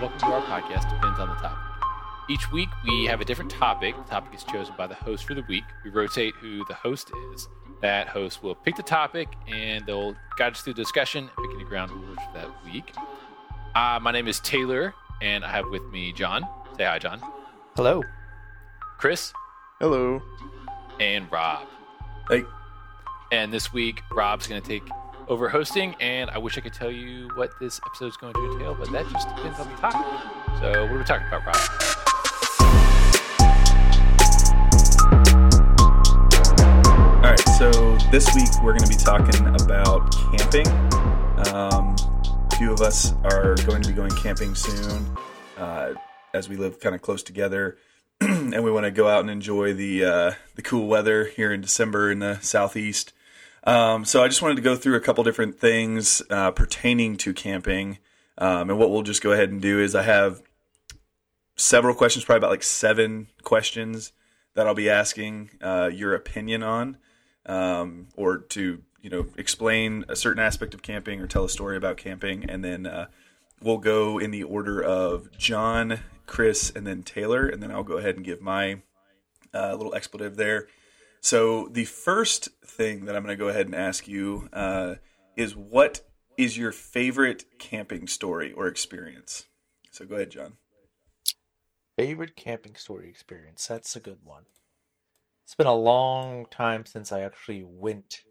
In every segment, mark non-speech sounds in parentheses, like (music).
and welcome to our podcast, Depends on the Topic. Each week we have a different topic. The topic is chosen by the host for the week. We rotate who the host is. That host will pick the topic and they'll guide us through the discussion, picking the ground rules for that week. Uh, my name is Taylor, and I have with me John. Say hi, John. Hello. Chris Hello. and Rob. Hey. And this week, Rob's going to take over hosting, and I wish I could tell you what this episode is going to entail, but that just depends on the topic. So, what are we talking about, Rob? All right. So this week we're going to be talking about camping. Um, a few of us are going to be going camping soon, uh, as we live kind of close together, (clears throat) and we want to go out and enjoy the uh, the cool weather here in December in the southeast. Um, so I just wanted to go through a couple different things uh, pertaining to camping, um, and what we'll just go ahead and do is I have several questions, probably about like seven questions that I'll be asking uh, your opinion on, um, or to you know explain a certain aspect of camping or tell a story about camping, and then uh, we'll go in the order of John, Chris, and then Taylor, and then I'll go ahead and give my uh, little expletive there. So the first thing that I'm going to go ahead and ask you uh, is what is your favorite camping story or experience? So go ahead, John. Favorite camping story experience. That's a good one. It's been a long time since I actually went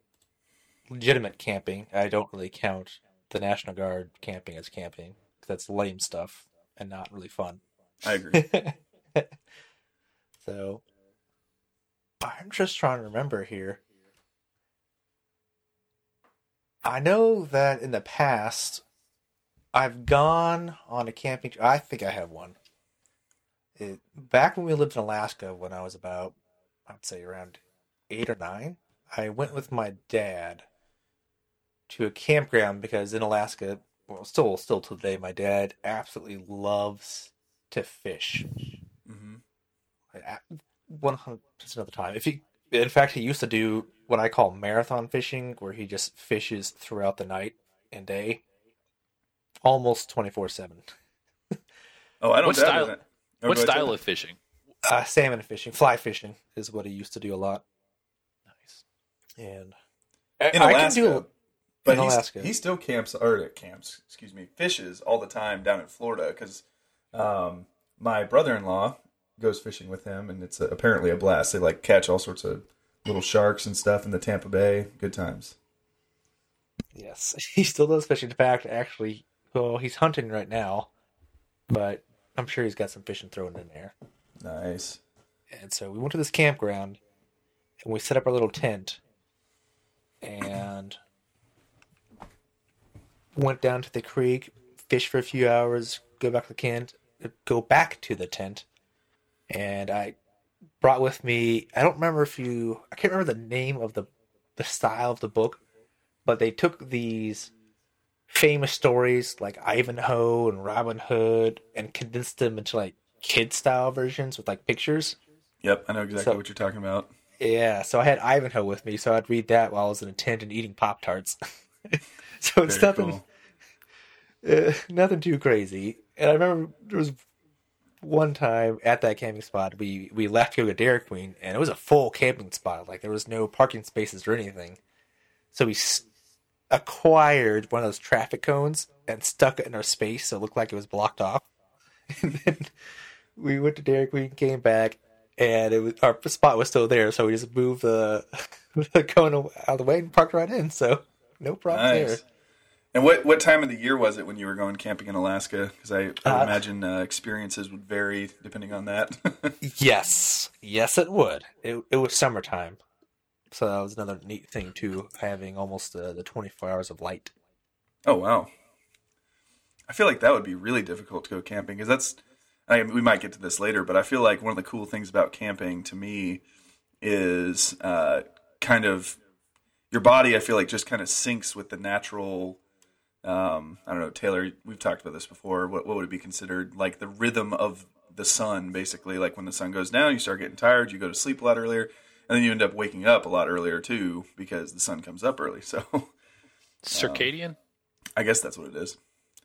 legitimate camping. I don't really count the National Guard camping as camping that's lame stuff and not really fun. I agree. (laughs) so I'm just trying to remember here. I know that in the past I've gone on a camping. I think I have one. It, back when we lived in Alaska, when I was about, I'd say around eight or nine, I went with my dad to a campground because in Alaska, well, still still to today, my dad absolutely loves to fish. hmm One hundred percent of the time. If he, in fact, he used to do what I call marathon fishing, where he just fishes throughout the night and day, almost twenty four seven. (laughs) Oh, I don't What style- that. What style of fishing? Uh, salmon fishing, fly fishing is what he used to do a lot, Nice. and in I Alaska? can do. but in Alaska. he still camps or camps, excuse me, fishes all the time down in Florida because um, my brother-in-law goes fishing with him, and it's a, apparently a blast. They like catch all sorts of little sharks and stuff in the Tampa Bay. Good times. Yes, (laughs) he still does fishing. In fact, actually, well, he's hunting right now, but I'm sure he's got some fishing thrown in there. Nice. And so we went to this campground and we set up our little tent and went down to the creek, fish for a few hours, go back to the tent, go back to the tent. And I brought with me, I don't remember if you, I can't remember the name of the, the style of the book, but they took these famous stories like Ivanhoe and Robin Hood and condensed them into like kid style versions with like pictures. Yep, I know exactly So- what you're talking about. Yeah, so I had Ivanhoe with me, so I'd read that while I was in a tent and eating Pop Tarts. (laughs) so it's Very nothing, cool. (laughs) uh, nothing too crazy. And I remember there was one time at that camping spot we we left to go to Dairy Queen, and it was a full camping spot. Like there was no parking spaces or anything. So we s- acquired one of those traffic cones and stuck it in our space, so it looked like it was blocked off. (laughs) And then we went to Dairy Queen, came back, and it was our spot was still there. So we just moved the (laughs) the cone out of the way and parked right in. So no problem there. And what what time of the year was it when you were going camping in Alaska? Because I, I Uh, imagine uh, experiences would vary depending on that. (laughs) Yes, yes, it would. It it was summertime, so that was another neat thing too, having almost uh, the twenty four hours of light. Oh wow! I feel like that would be really difficult to go camping because that's. I mean, we might get to this later, but I feel like one of the cool things about camping to me is uh, kind of your body. I feel like just kind of syncs with the natural. Um, I don't know, Taylor. We've talked about this before. What what would it be considered? Like the rhythm of the sun, basically. Like when the sun goes down, you start getting tired. You go to sleep a lot earlier, and then you end up waking up a lot earlier too because the sun comes up early. (laughs) So Circadian? I guess that's what it is.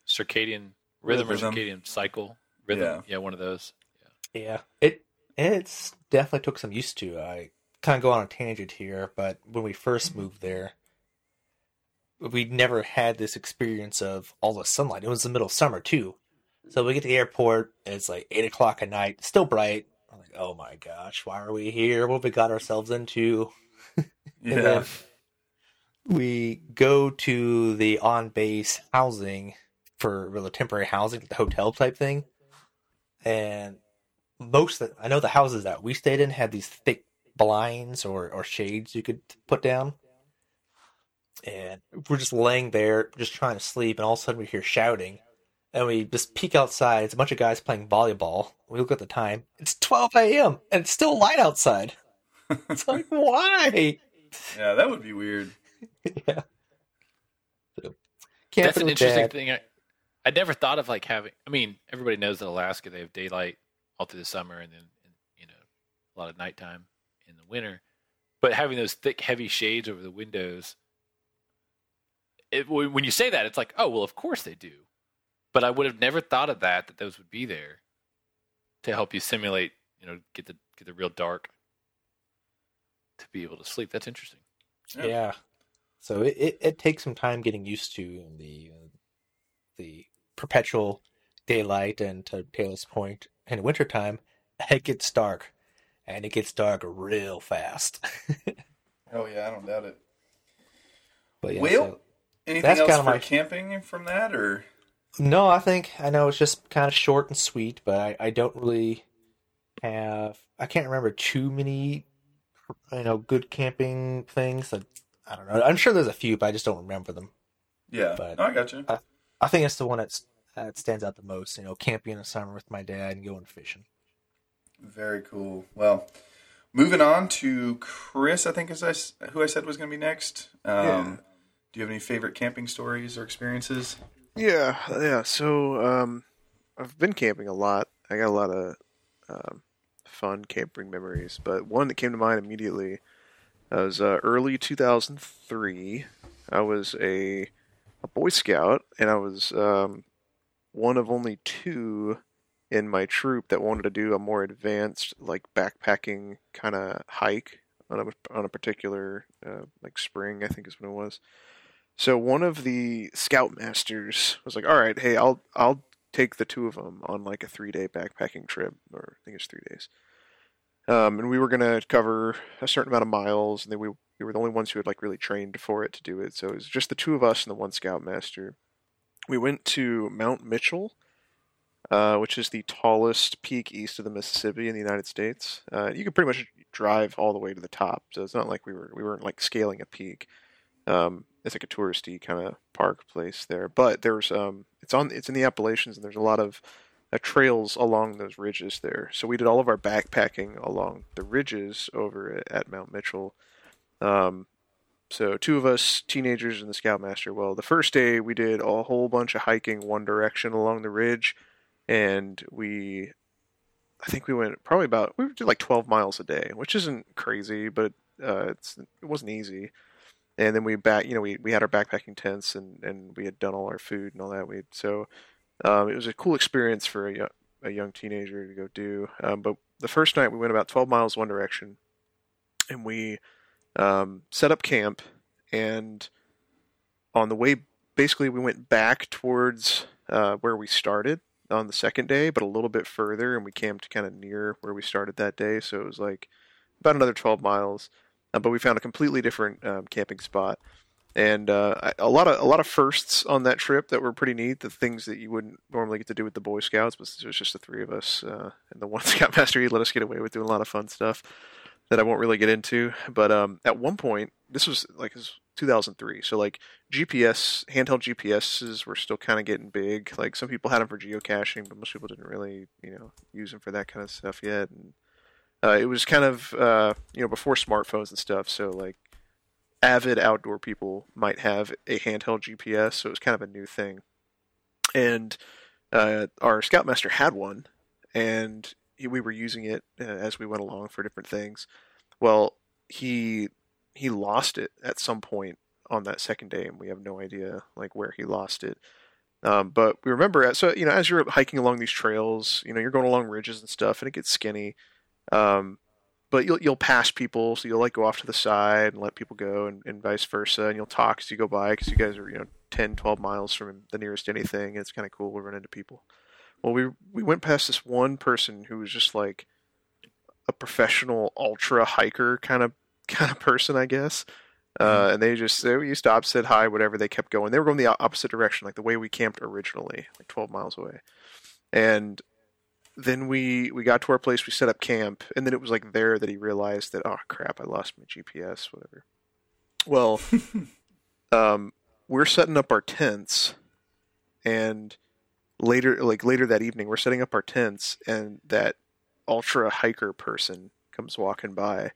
Circadian Rhythm, Rhythm. or circadian cycle. Rhythm. Yeah. Yeah. one of those. Yeah, it it's definitely took some used to. I kind of go on a tangent here, but when we first moved there, we never had this experience of all the sunlight. It was the middle of summer too, so we get to the airport. It's like eight o'clock at night, still bright. I'm like, oh my gosh, why are we here? What have we got ourselves into? (laughs) And Yeah. then we go to the on base housing for the temporary housing, the hotel type thing. And most of the, I know the houses that we stayed in had these thick blinds or, or shades you could put down. And we're just laying there, just trying to sleep, and all of a sudden we hear shouting. And we just peek outside. It's a bunch of guys playing volleyball. We look at the time. It's 12 a.m. and it's still light outside. (laughs) It's like, why? yeah, that would be weird. (laughs) yeah. So, That's an interesting Dad. thing. I, I never thought of like having. I mean, everybody knows that Alaska they have daylight all through the summer, and then you know a lot of nighttime in the winter. But having those thick, heavy shades over the windows, it, when when you say that, it's like, oh well, of course they do. But I would have never thought of that that those would be there to help you simulate, you know, get the get the real dark to be able to sleep. That's interesting. Yeah. Yeah. So it, it, it takes some time getting used to the uh, the perpetual daylight and to Taylor's point, in wintertime, (laughs) it gets dark. And it gets dark real fast. (laughs) Oh yeah, I don't doubt it. but yeah, Well, so- Anything That's else kinda for my- camping from that, or No, I think I know it's just kind of short and sweet, but I, I don't really have I can't remember too many you know good camping things. I, I don't know. I'm sure there's a few, but I just don't remember them. yeah? But- no, I got you. I think it's the one that's that stands out the most. You know, camping in the summer with my dad and going fishing. Very cool. Well, moving on to Chris, I think is I, s- who I said was going to be next. Um, Yeah. Do you have any favorite camping stories or experiences? Yeah, yeah. So um, I've been camping a lot. I got a lot of um, fun camping memories, but one that came to mind immediately was uh, early 2003. I was a a Boy Scout, and I was um, one of only two in my troop that wanted to do a more advanced, like backpacking kind of hike on a on a particular uh, like spring. I think is what it was. So one of the scoutmasters was like, "All right, hey, I'll I'll take the two of them on like a three day backpacking trip, or I think it's three days." Um, and we were gonna cover a certain amount of miles, and then we we were the only ones who had like really trained for it to do it. So it was just the two of us and the one scoutmaster. We went to Mount Mitchell, uh, which is the tallest peak east of the Mississippi in the United States. Uh, you can pretty much drive all the way to the top, so it's not like we were we weren't like scaling a peak. Um, it's like a touristy kind of park place there, but there's um, it's on it's in the Appalachians, and there's a lot of uh, trails along those ridges there. So we did all of our backpacking along the ridges over at, Mount Mitchell. Um, so two of us, teenagers, and the scoutmaster. Well, the first day we did a whole bunch of hiking one direction along the ridge, and we, I think we went probably about we did like 12 miles a day, which isn't crazy, but uh, it's it wasn't easy. And then we back, you know, we, we had our backpacking tents and, and we had done all our food and all that. We so um, it was a cool experience for a, a young teenager to go do. Um, but the first night we went about 12 miles one direction, and we um, set up camp. And on the way, basically, we went back towards uh, where we started on the second day, but a little bit further, and we camped kind of near where we started that day. So it was like about another 12 miles. Uh, but we found a completely different um, camping spot, and uh, a lot of a lot of firsts on that trip that were pretty neat. The things that you wouldn't normally get to do with the Boy Scouts, but it was just the three of us uh, and the (laughs) one Scoutmaster. He let us get away with doing a lot of fun stuff that I won't really get into. But um, at one point, this was like was 2003, so like GPS handheld GPSs were still kind of getting big. Like some people had them for geocaching, but most people didn't really you know use them for that kind of stuff yet. And uh, it was kind of uh, you know before smartphones and stuff, so like avid outdoor people might have a handheld GPS, so it was kind of a new thing. And uh, our scoutmaster had one, and he, we were using it uh, as we went along for different things. Well, he he lost it at some point on that second day, and we have no idea like where he lost it. Um, but we remember, so you know, as you're hiking along these trails, you know, you're going along ridges and stuff, and it gets skinny. Um, but you'll you'll pass people, so you'll like go off to the side and let people go, and, and vice versa, and you'll talk as you go by because you guys are you know 10, 12 miles from the nearest anything. And it's kind of cool to run into people. Well, we we went past this one person who was just like a professional ultra hiker kind of kind of person, I guess. Uh, and they just they, we stopped, said hi, whatever. They kept going. They were going the opposite direction, like the way we camped originally, like 12 miles away. And then we we got to our place, we set up camp, and then it was like there that he realized that oh crap, I lost my GPS, whatever. Well, (laughs) um, we're setting up our tents, and later, like later that evening, we're setting up our tents, and that ultra hiker person comes walking by,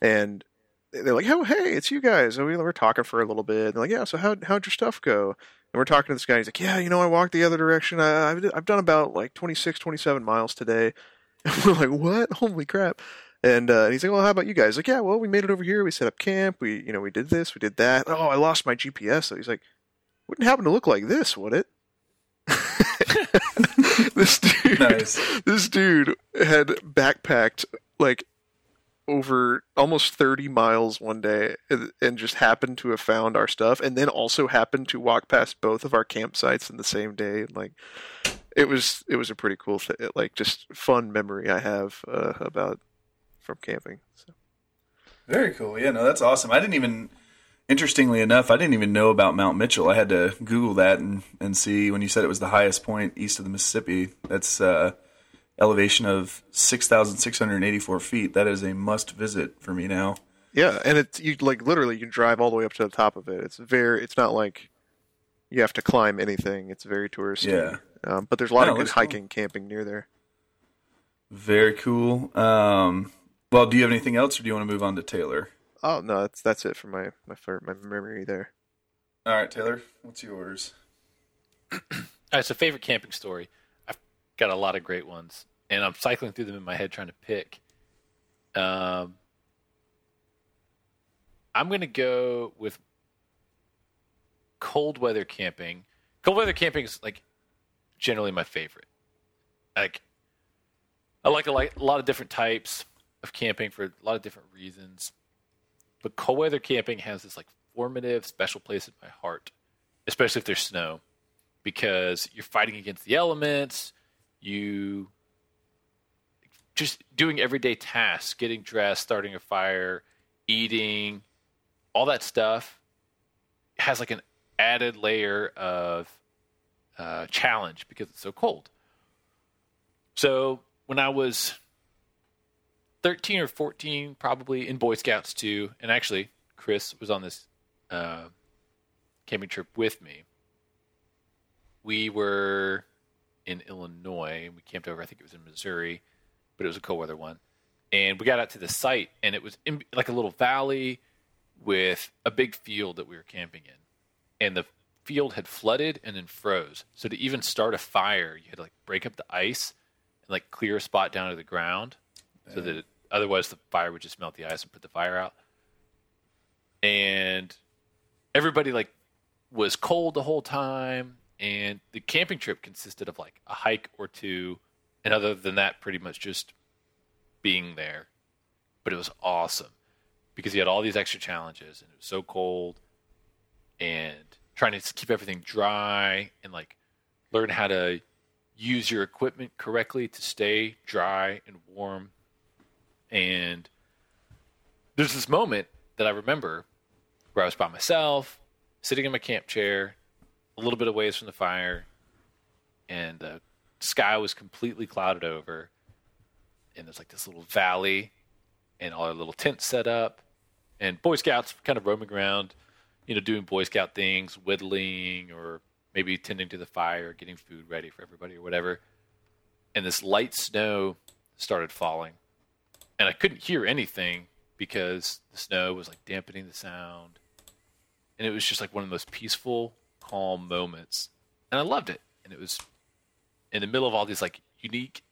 and they're like, "Oh, hey, it's you guys." And we were talking for a little bit. They're like, "Yeah, so how how'd your stuff go?" And we're talking to this guy. He's like, "Yeah, you know, I walked the other direction. I, I've I've done about like 26, 27 miles today." (laughs) And we're like, "What? Holy crap!" And, uh, and he's like, "Well, how about you guys?" Like, "Yeah, well, we made it over here. We set up camp. We, you know, we did this, we did that. Oh, I lost my GPS." So he's like, "Wouldn't happen to look like this, would it?" (laughs) this dude, Nice. this dude had backpacked like over almost 30 miles one day and, and just happened to have found our stuff and then also happened to walk past both of our campsites in the same day like it was it was a pretty cool th- like just fun memory i have uh, about from camping so Very cool. Yeah, no, that's awesome. I didn't even, interestingly enough, I didn't even know about Mount Mitchell. I had to Google that and, and see when you said it was the highest point east of the Mississippi. That's uh, elevation of 6,684 feet. That is a must visit for me now. yeah and it's you like literally you can drive all the way up to the top of it it's very it's not like you have to climb anything it's very touristy Yeah. um, but there's a lot No, of good looks cool. hiking camping near there Very cool. Um, well, do you have anything else or do you want to move on to Taylor? Oh no, that's that's it for my my fir- my memory there. All right, Taylor, what's yours? (clears throat) All right, so favorite camping story. Got a lot of great ones, and I'm cycling through them in my head trying to pick. Um, I'm going to go with cold weather camping. Cold weather camping is like generally my favorite. Like, I like a, like a lot of different types of camping for a lot of different reasons, but cold weather camping has this like formative, special place in my heart, especially if there's snow because you're fighting against the elements. You just doing everyday tasks, getting dressed, starting a fire, eating, all that stuff has like an added layer of uh, challenge because it's so cold. So when I was 13 or 14, probably in Boy Scouts too, and actually Chris was on this uh, camping trip with me we were in Illinois and we camped over. I think it was in Missouri, but it was a cold weather one. And we got out to the site, and it was in, like a little valley with a big field that we were camping in. And the field had flooded and then froze. So to even start a fire, you had to like break up the ice and like clear a spot down to the ground, so that it, otherwise the fire would just melt the ice and put the fire out. And everybody like was cold the whole time and the camping trip consisted of like a hike or two. And other than that pretty much just being there. But it was awesome because you had all these extra challenges and it was so cold and trying to keep everything dry and like learn how to use your equipment correctly to stay dry and warm. And there's this moment that I remember where I was by myself sitting in my camp chair a little bit away from the fire, and the sky was completely clouded over. And there's like this little valley, and all our little tents set up, and Boy Scouts kind of roaming around, you know, doing Boy Scout things, whittling, or maybe tending to the fire, getting food ready for everybody, or whatever. And this light snow started falling, and I couldn't hear anything because the snow was like dampening the sound and it was just like one of the most peaceful, calm moments, and I loved it. And it was in the middle of all these like unique,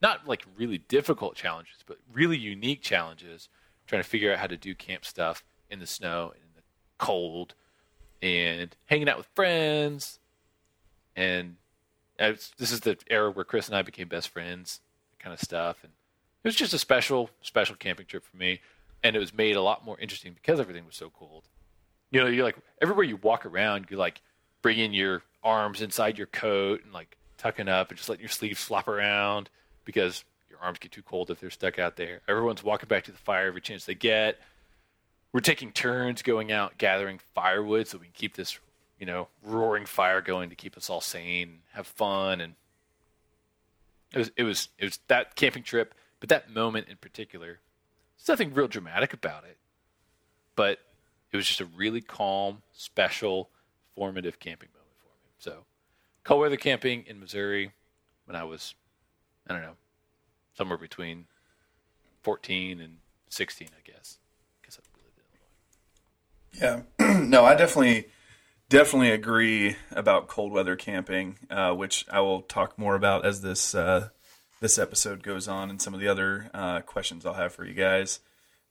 not like really difficult challenges, but really unique challenges, trying to figure out how to do camp stuff in the snow and in the cold, and hanging out with friends, and was, this is the era where Chris and I became best friends, kind of stuff, and it was just a special, special camping trip for me, and it was made a lot more interesting because everything was so cold. You know, you're like everywhere you walk around, you're like bring in your arms inside your coat and like tucking up and just letting your sleeves flop around because your arms get too cold if they're stuck out there. Everyone's walking back to the fire every chance they get. We're taking turns going out gathering firewood so we can keep this you know, roaring fire going to keep us all sane, and have fun, and it was it was it was that camping trip, but that moment in particular, there's nothing real dramatic about it, but it was just a really calm, special, formative camping moment for me. So, cold weather camping in Missouri when I was, I don't know, somewhere between 14 and 16, I guess. I guess I lived in Illinois. Yeah, (clears throat) no, I definitely definitely agree about cold weather camping, uh, which I will talk more about as this uh, this episode goes on, and some of the other uh, questions I'll have for you guys.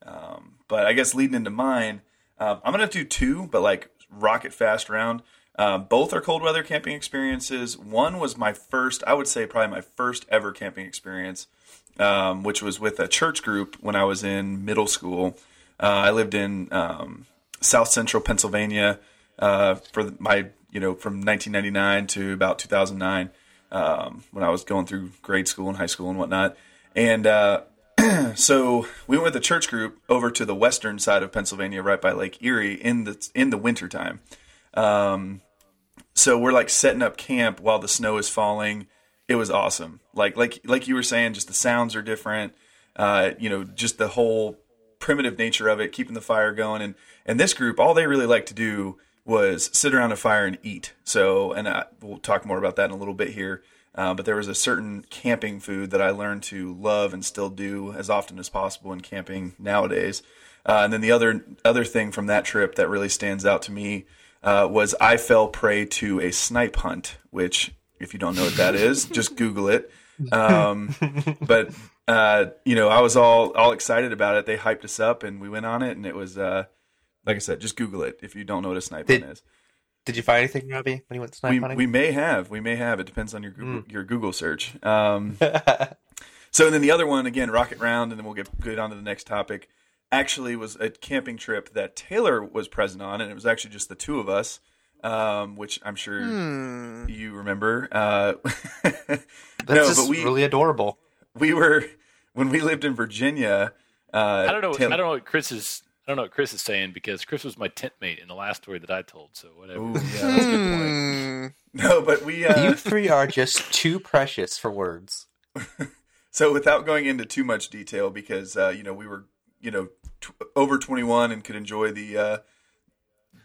Um, but I guess leading into mine, uh, I'm gonna do two, but like rocket fast round. Um, both are cold weather camping experiences. One was my first, I would say, probably my first ever camping experience, um, which was with a church group when I was in middle school. Uh, I lived in um, South Central Pennsylvania uh, for my you know from 1999 to about 2009 um, when I was going through grade school and high school and whatnot. And uh, (clears throat) so we went with a church group over to the western side of Pennsylvania, right by Lake Erie, in the in the wintertime. Um, so we're like setting up camp while the snow is falling. It was awesome. Like like like you were saying, just the sounds are different. Uh, you know, just the whole primitive nature of it, keeping the fire going. And and this group, all they really like to do was sit around a fire and eat. So, and I, we'll talk more about that in a little bit here. Uh, but there was a certain camping food that I learned to love and still do as often as possible in camping nowadays. Uh, and then the other other thing from that trip that really stands out to me uh, was I fell prey to a snipe hunt, which if you don't know what that is, (laughs) just Google it. Um, but uh, you know, I was all all excited about it. They hyped us up, and we went on it, and it was uh, like I said, just Google it if you don't know what a snipe did, hunt is. Did you find anything, Robbie, when you went snipe we, hunting? We may have. We may have. It depends on your Google, mm. your Google search. Um, (laughs) so then the other one again, rocket round, and then we'll get good on to the next topic. Actually, was a camping trip that Taylor was present on, and it was actually just the two of us, um, which I'm sure hmm. you remember. Uh, (laughs) That's no, just but we, really adorable. We were when we lived in Virginia. Uh, I don't know. Taylor, I don't know what Chris is I don't know what Chris is saying because Chris was my tent mate in the last story that I told. So whatever. Ooh, yeah, that's a good point. (laughs) No, but we uh... you three are just too precious for words. (laughs) so without going into too much detail, because uh, you know we were you know t- over twenty one and could enjoy the uh,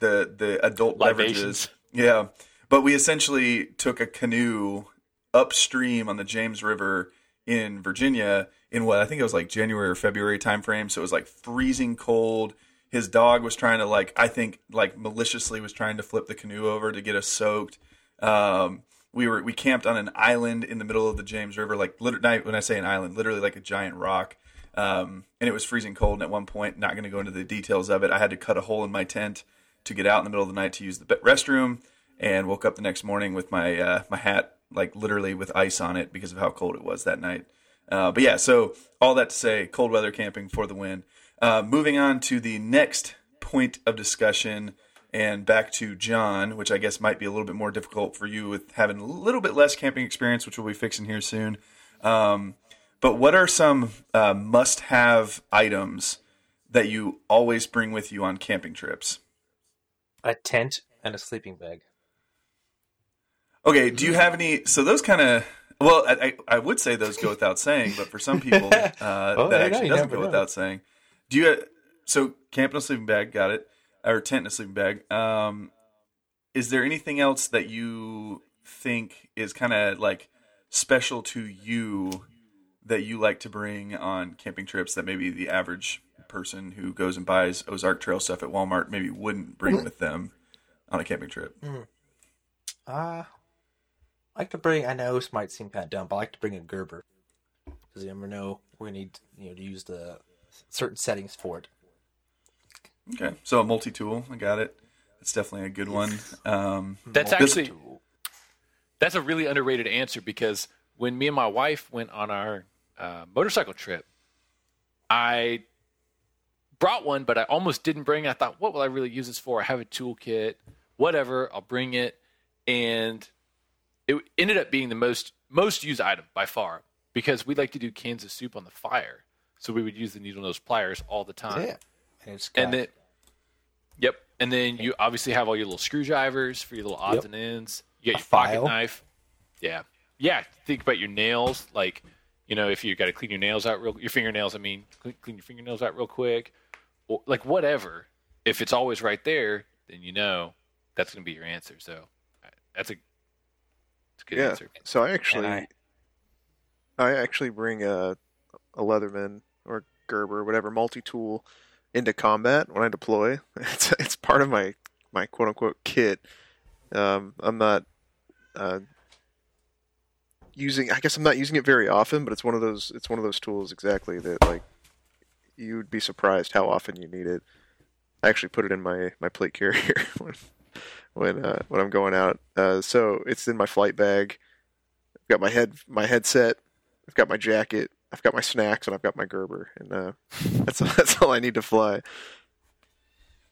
the the adult Libations. beverages. Yeah, but we essentially took a canoe upstream on the James River in Virginia in what I think it was like January or February timeframe. So it was like freezing cold. His dog was trying to like I think like maliciously was trying to flip the canoe over to get us soaked. Um, we were we camped on an island in the middle of the James River, like literally when I say an island, literally like a giant rock. Um, and it was freezing cold. And at one point, not going to go into the details of it, I had to cut a hole in my tent to get out in the middle of the night to use the restroom. And woke up the next morning with my uh, my hat like literally with ice on it because of how cold it was that night. Uh, but yeah, so all that to say, cold weather camping for the win. Uh, moving on to the next point of discussion and back to John, which I guess might be a little bit more difficult for you with having a little bit less camping experience, which we'll be fixing here soon. Um, but what are some uh, must have items that you always bring with you on camping trips? A tent and a sleeping bag. Okay, do you have any? So those kind of well, I, I would say those go without saying, but for some people, (laughs) uh, well, that actually doesn't go know. without saying. Do you? So camp in a sleeping bag, got it, or tent in a sleeping bag. Um, is there anything else that you think is kind of like special to you that you like to bring on camping trips that maybe the average person who goes and buys Ozark Trail stuff at Walmart maybe wouldn't bring mm-hmm. with them on a camping trip? Mm. Uh, I like to bring. I know this might seem kind of dumb, but I like to bring a Gerber because you never know we need you know to use the certain settings for it. Okay, so a multi tool, I got it. It's definitely a good one. Um, that's actually that's a really underrated answer because when me and my wife went on our uh, motorcycle trip, I brought one, but I almost didn't bring it. I thought, what will I really use this for? I have a toolkit, whatever. I'll bring it, and it ended up being the most most used item by far because we like to do cans of soup on the fire, so we would use the needle nose pliers all the time. Yeah. And, it's And then, yep. And then you obviously have all your little screwdrivers for your little odds Yep. and ends. You got your pocket knife. Yeah, yeah. Think about your nails. Like, you know, if you got to clean your nails out real, your fingernails. I mean, clean, clean your fingernails out real quick, or like whatever. If it's always right there, then you know that's going to be your answer. So I- that's a, that's a good yeah. answer. So I actually, I- I, actually bring a a Leatherman or Gerber, whatever multi tool, into combat when I deploy. (laughs) It's it's part of my my quote unquote kit. Um, I'm not uh, using. I guess I'm not using it very often, but it's one of those. It's one of those tools exactly that like you'd be surprised how often you need it. I actually put it in my my plate carrier (laughs) when when uh, when I'm going out. Uh, so it's in my flight bag. I've got my head my headset. I've got my jacket. I've got my snacks, and I've got my Gerber, and uh, (laughs) that's that's all I need to fly.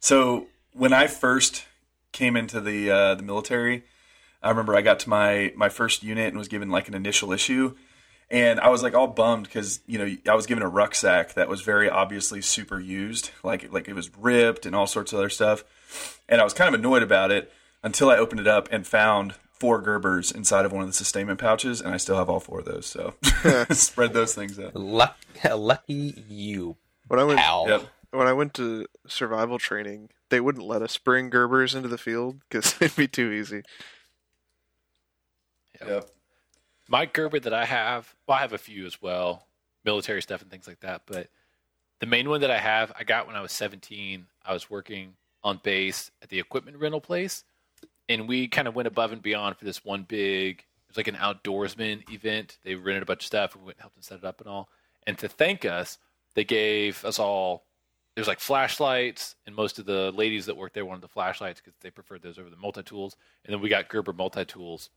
So when I first came into the uh, the military, I remember I got to my my first unit and was given like an initial issue, and I was like all bummed because you know I was given a rucksack that was very obviously super used, like like it was ripped and all sorts of other stuff, and I was kind of annoyed about it until I opened it up and found four Gerbers inside of one of the sustainment pouches, and I still have all four of those. So (laughs) (laughs) spread those things out. Luck, (laughs) lucky you, When I went pal. Yep. when I went to survival training, they wouldn't let us bring Gerbers into the field because it'd be too easy. Yep. My Gerber that I have, well, I have a few as well, military stuff and things like that. But the main one that I have, I got when I was 17. I was working on base at the equipment rental place, and we kind of went above and beyond for this one big. It was like an outdoorsman event. They rented a bunch of stuff. and We went and helped them set it up and all. And to thank us, they gave us all. There's like flashlights, and most of the ladies that worked there wanted the flashlights because they preferred those over the multi tools. And then we got Gerber multi tools,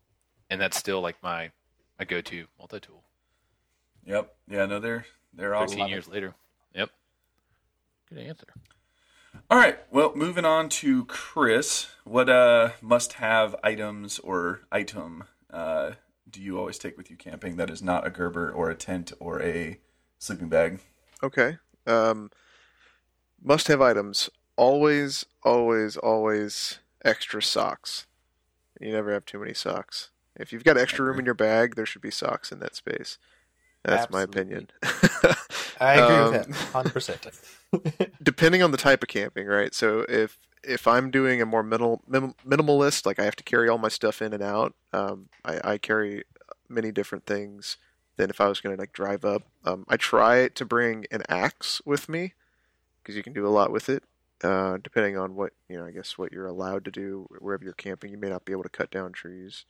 and that's still like my my go-to multi-tool. Yep. Yeah. No, they're they're awesome. Thirteen years later. Yep. Good answer. All right. Well, moving on to Chris. What uh, must-have items or item uh, do you always take with you camping that is not a Gerber or a tent or a sleeping bag? Okay. Um, must have items. Always, always, always extra socks. You never have too many socks. If you've got extra room in your bag, there should be socks in that space. That's my opinion. (laughs) I agree Um, with that, hundred percent. (laughs) (laughs) depending on the type of camping, right? So if if I'm doing a more minimal minim, minimalist, like I have to carry all my stuff in and out, um, I, I carry many different things than if I was going to like drive up. Um, I try to bring an axe with me because you can do a lot with it. Uh, depending on what you know, I guess what you're allowed to do wherever you're camping, you may not be able to cut down trees,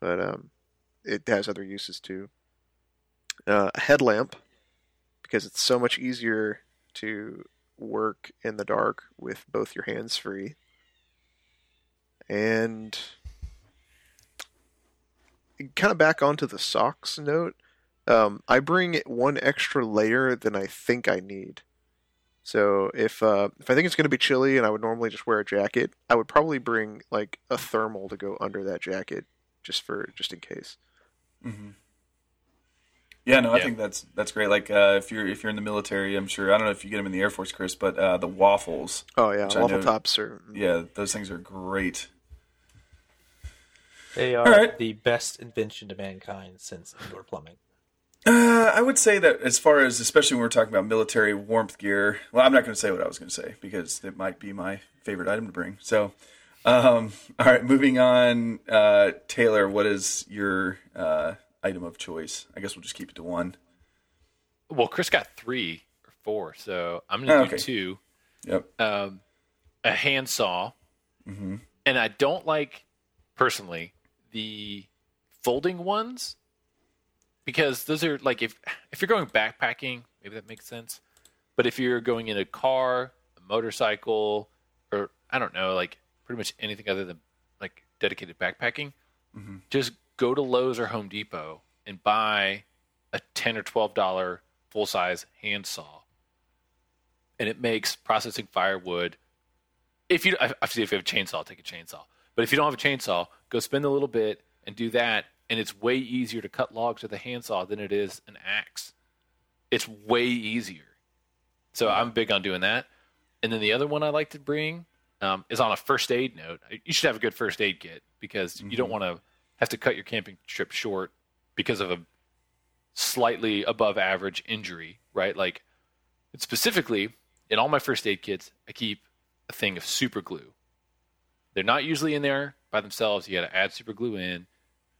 but um, it has other uses too. Uh, a headlamp because it's so much easier to work in the dark with both your hands free. And kind of back onto the socks note, um, I bring one extra layer than I think I need. So if uh, if I think it's going to be chilly and I would normally just wear a jacket, I would probably bring like a thermal to go under that jacket just for just in case. Mm-hmm. Yeah, no, I Yeah. think that's that's great. Like uh, if you're if you're in the military, I'm sure I don't know if you get them in the Air Force, Chris, but uh, the waffles. Oh yeah, waffle know- tops are Yeah, those things are great. They are All right. the best invention to mankind since indoor plumbing. Uh, I would say that as far as, especially when we're talking about military warmth gear, well, I'm not going to say what I was going to say because it might be my favorite item to bring. So, um, (laughs) all right, moving on. Uh, Taylor, what is your uh, item of choice? I guess we'll just keep it to one. Well, Chris got three or four, so I'm gonna Oh, do okay. two. Yep. Um, a handsaw, Mm-hmm. and I don't like personally the folding ones because those are like if if you're going backpacking, maybe that makes sense. But if you're going in a car, a motorcycle, or I don't know, like pretty much anything other than like dedicated backpacking, mm-hmm. just go to Lowe's or Home Depot and buy a ten or twelve dollar full size handsaw, and it makes processing firewood. If you obviously if you have a chainsaw, take a chainsaw. But if you don't have a chainsaw, go spend a little bit and do that, and it's way easier to cut logs with a handsaw than it is an axe. It's way easier. So I'm big on doing that. And then the other one I like to bring um, is on a first aid note. You should have a good first aid kit because you don't want to have to cut your camping trip short because of a slightly above average injury, right? Like specifically in all my first aid kits, I keep a thing of super glue. They're not usually in there by themselves. You got to add super glue in,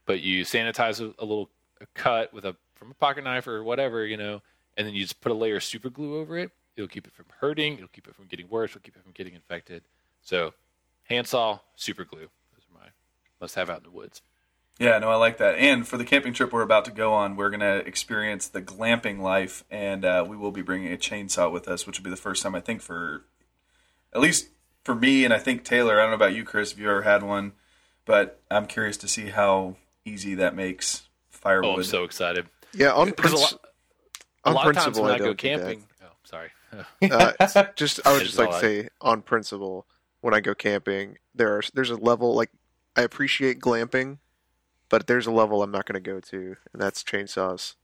but you sanitize a, a little a cut with a from a pocket knife or whatever, you know, and then you just put a layer of super glue over it. It'll keep it from hurting. It'll keep it from getting worse. It'll keep it from getting infected. So, handsaw, super glue. Those are my must have out in the woods. Yeah, no, I like that. And for the camping trip we're about to go on, we're going to experience the glamping life, and uh, we will be bringing a chainsaw with us, which will be the first time I think for, at least for me, and I think Taylor. I don't know about you, Chris, if you ever had one, but I'm curious to see how easy that makes firewood. Oh, I'm so excited. Yeah, on, Because a princi- lot, a on lot of times principle, when I, I, go don't do that. camping, oh, sorry. (laughs) uh, just I would just like to say on principle when I go camping there are there's a level like I appreciate glamping but there's a level I'm not going to go to and that's chainsaws.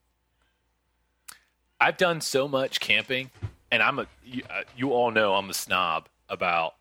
I've done so much camping, and I'm a you, uh, you all know I'm a snob about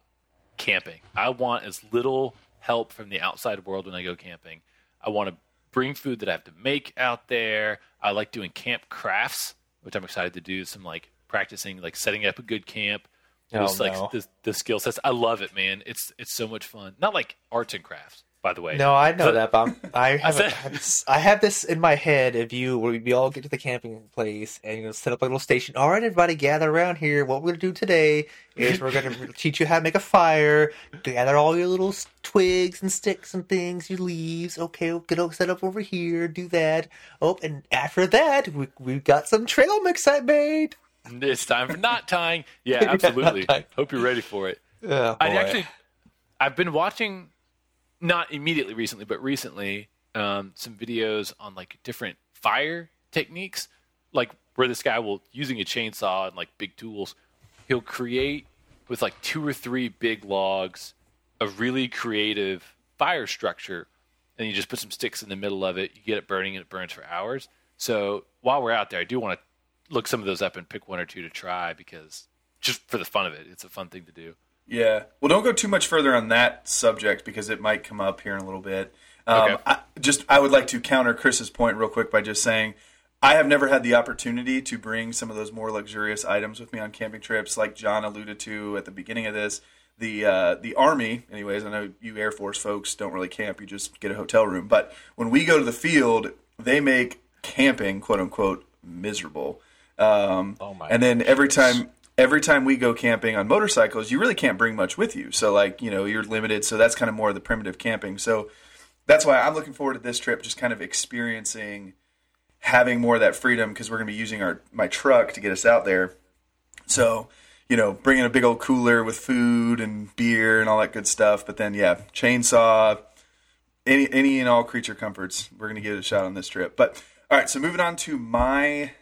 camping. I want as little help from the outside world when I go camping. I want to bring food that I have to make out there. I like doing camp crafts, which I'm excited to do. Some like practicing, like setting up a good camp. Oh, Just like no. the, the skill sets. I love it, man. It's it's so much fun. Not like arts and crafts, by the way. No, I know that, but I'm- (laughs) I have, said- I have this, I have this in my head of you where we all get to the camping place and you know set up a little station. All right, everybody, gather around here. What we're gonna do today is we're gonna (laughs) teach you how to make a fire. Gather all your little twigs and sticks and things, your leaves. Okay, we'll get all set up over here. Do that. Oh, and after that, we we got some trail mix I made. It's time for knot tying. (laughs) Yeah, absolutely. tying. Hope you're ready for it. Oh, I actually, I've been watching, not immediately recently, but recently, um, some videos on like different fire techniques, like where this guy will using a chainsaw and like big tools, he'll create with like two or three big logs a really creative fire structure, and you just put some sticks in the middle of it. You get it burning, and it burns for hours. So while we're out there, I do want to look some of those up and pick one or two to try because just for the fun of it, it's a fun thing to do. Yeah. Well, don't go too much further on that subject because it might come up here in a little bit. Um, Okay. I, just I would like to counter Chris's point real quick by just saying I have never had the opportunity to bring some of those more luxurious items with me on camping trips, like John alluded to at the beginning of this. The uh, the army, anyways. I know you Air Force folks don't really camp; you just get a hotel room. But when we go to the field, they make camping, quote unquote, miserable. Um, Oh my and then every time every time we go camping on motorcycles, you really can't bring much with you. So like, you know, you're limited. So that's kind of more of the primitive camping. So that's why I'm looking forward to this trip, just kind of experiencing having more of that freedom because we're going to be using our my truck to get us out there. So, you know, bringing a big old cooler with food and beer and all that good stuff. But then, yeah, chainsaw, any any and all creature comforts. We're going to give it a shot on this trip. But all right, so moving on to my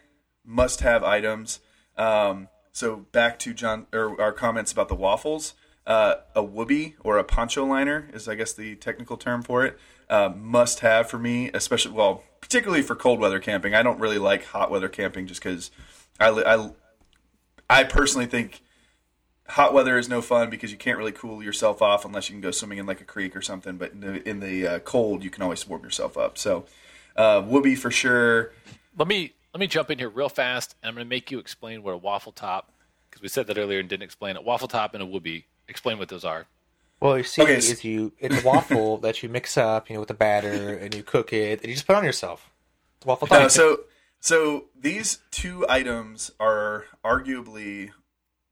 must-have items. Um, so back to John or our comments about the waffles. Uh, a woobie or a poncho liner is, I guess, the technical term for it. Uh, must have for me, especially well, particularly for cold weather camping. I don't really like hot weather camping just because I, I I personally think hot weather is no fun because you can't really cool yourself off unless you can go swimming in like a creek or something. But in the, in the uh, cold, you can always warm yourself up. So, uh, woobie for sure. Let me let me jump in here real fast, and I'm going to make you explain what a waffle top, because we said that earlier and didn't explain it. Waffle top and a woobie. Explain what those are. Well, you see, Okay, s- is you it's a waffle (laughs) that you mix up, you know, with the batter, and you cook it, and you just put on yourself. It's a waffle Uh, top. so, so these two items are arguably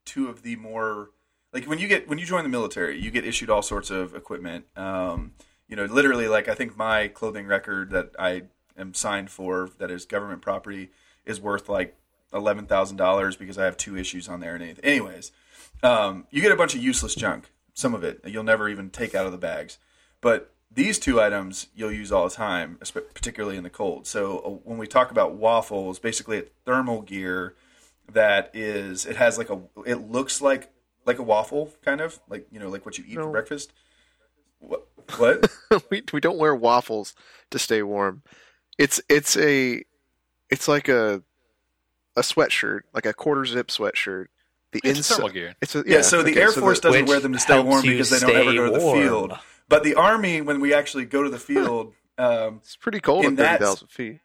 two of the more like when you get when you join the military, you get issued all sorts of equipment. Um, you know, literally, like I think my clothing record that I am signed for that is government property is worth like eleven thousand dollars because I have two issues on there and anything. Anyways, um, you get a bunch of useless junk. Some of it you'll never even take out of the bags, but these two items you'll use all the time, particularly in the cold. So uh, when we talk about waffles, basically a thermal gear that is it has like a it looks like like a waffle kind of like you know like what you eat for breakfast. What? What? (laughs) we we don't wear waffles to stay warm. It's it's a it's like a a sweatshirt, like a quarter zip sweatshirt. The It's inside, thermal gear. it's a, yeah, so the okay, Air so Force doesn't wear them to stay warm you because they don't ever stay go to the warm. field. But the Army, when we actually go to the field, um, It's pretty cold in at that- thirty thousand feet.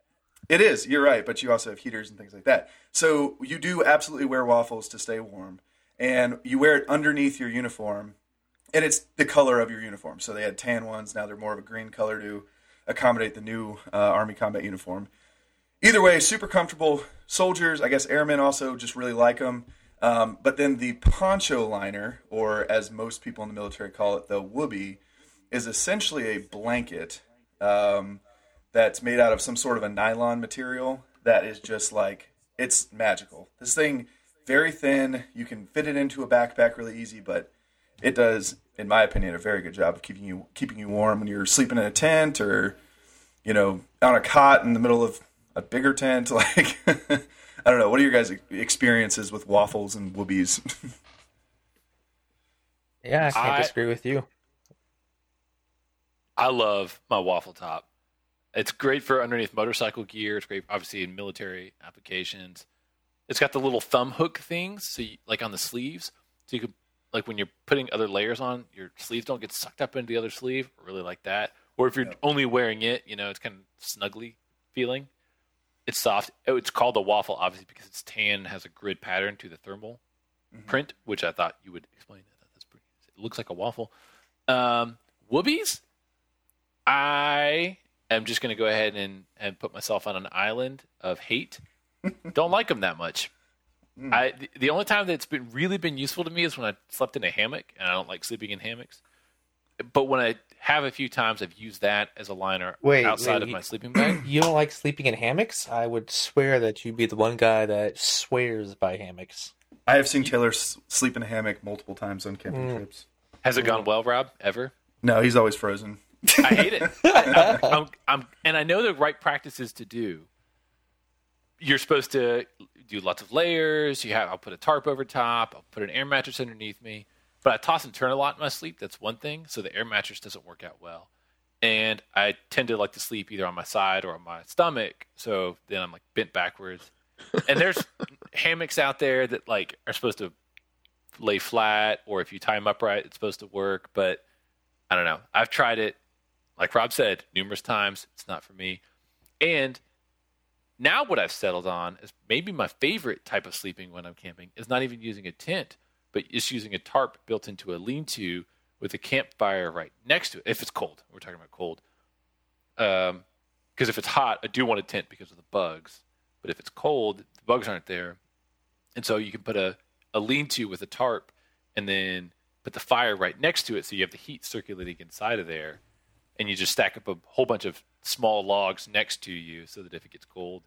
It is. You're right, but you also have heaters and things like that. So you do absolutely wear waffles to stay warm, and you wear it underneath your uniform, and it's the color of your uniform. So they had tan ones. Now they're more of a green color to accommodate the new uh, Army combat uniform. Either way, super comfortable. Soldiers, I guess airmen also just really like them. Um, but then the poncho liner, or as most people in the military call it, the woobie, is essentially a blanket. Um, that's made out of some sort of a nylon material that is just like it's magical. This thing very thin, you can fit it into a backpack really easy, but it does in my opinion a very good job of keeping you keeping you warm when you're sleeping in a tent or you know on a cot in the middle of a bigger tent (laughs) like I don't know. What are your guys' experiences with waffles and woobies? (laughs) Yeah, I can't I- disagree with you. I love my waffle top. It's great for underneath motorcycle gear. It's great, obviously, in military applications. It's got the little thumb hook things, so you, like on the sleeves, so you could like when you're putting other layers on, your sleeves don't get sucked up into the other sleeve. I really like that. Or if you're only wearing it, you know, it's kind of snuggly feeling. It's soft. Oh, it's called a waffle, obviously, because it's tan, and has a grid pattern to the thermal print, which I thought you would explain. That that's pretty. It looks like a waffle. Um, woobies. I am just going to go ahead and, and put myself on an island of hate. (laughs) Don't like them that much. Mm. I the, the only time that's been really been useful to me is when I slept in a hammock, and I don't like sleeping in hammocks. But when I have a few times, I've used that as a liner Wait, outside wait, of you- my sleeping bag. (clears throat) You don't like sleeping in hammocks? I would swear that you'd be the one guy that swears by hammocks. I have seen Taylor sleep in a hammock multiple times on camping mm. trips. Has it gone well, Rob? Ever? No, he's always frozen. I hate it. I, (laughs) I'm, I'm, I'm, and I know the right practices to do. You're supposed to do lots of layers. You have. I'll put a tarp over top. I'll put an air mattress underneath me. But I toss and turn a lot in my sleep. That's one thing. So the air mattress doesn't work out well. And I tend to like to sleep either on my side or on my stomach. So then I'm like bent backwards. And there's (laughs) hammocks out there that like are supposed to lay flat, or if you tie them upright, it's supposed to work. But I don't know. I've tried it, like Rob said, numerous times. It's not for me. And now what I've settled on is maybe my favorite type of sleeping when I'm camping is not even using a tent, but just using a tarp built into a lean-to with a campfire right next to it. If it's cold, we're talking about cold. Um, because if it's hot, I do want a tent because of the bugs. But if it's cold, the bugs aren't there, and so you can put a a lean-to with a tarp, and then put the fire right next to it, so you have the heat circulating inside of there, and you just stack up a whole bunch of small logs next to you, so that if it gets cold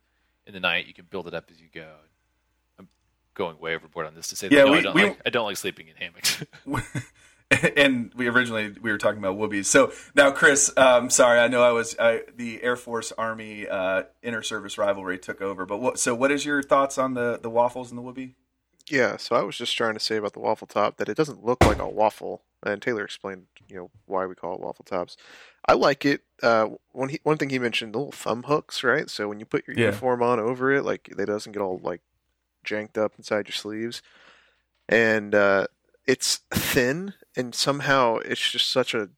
in the night, you can build it up as you go. I'm going way overboard on this to say that Yeah, no, we- I don't we- like I don't like sleeping in hammocks. (laughs) (laughs) and we originally we were talking about woobies. So now, Chris, um, sorry, I know I was I, the Air Force Army uh, inter service rivalry took over. But what? So, what is your thoughts on the the waffles and the woobie? Yeah, so I was just trying to say about the waffle top that it doesn't look like a waffle, and Taylor explained, you know, why we call it waffle tops. I like it. Uh, one he, one thing he mentioned, the little thumb hooks, right? So when you put your Yeah. uniform on over it, like it doesn't get all like janked up inside your sleeves, and uh, it's thin, and somehow it's just such a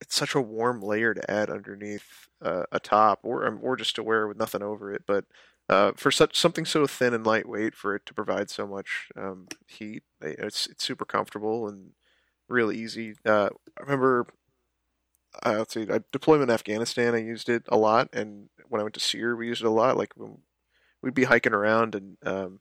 it's such a warm layer to add underneath uh, a top, or or just to wear with nothing over it, but uh, for such something so thin and lightweight for it to provide so much um, heat. eh, It's it's super comfortable and really easy. Uh, I remember, uh, let's see, I deployment in Afghanistan. I used it a lot, and when I went to SERE, we used it a lot. Like when we'd be hiking around and um,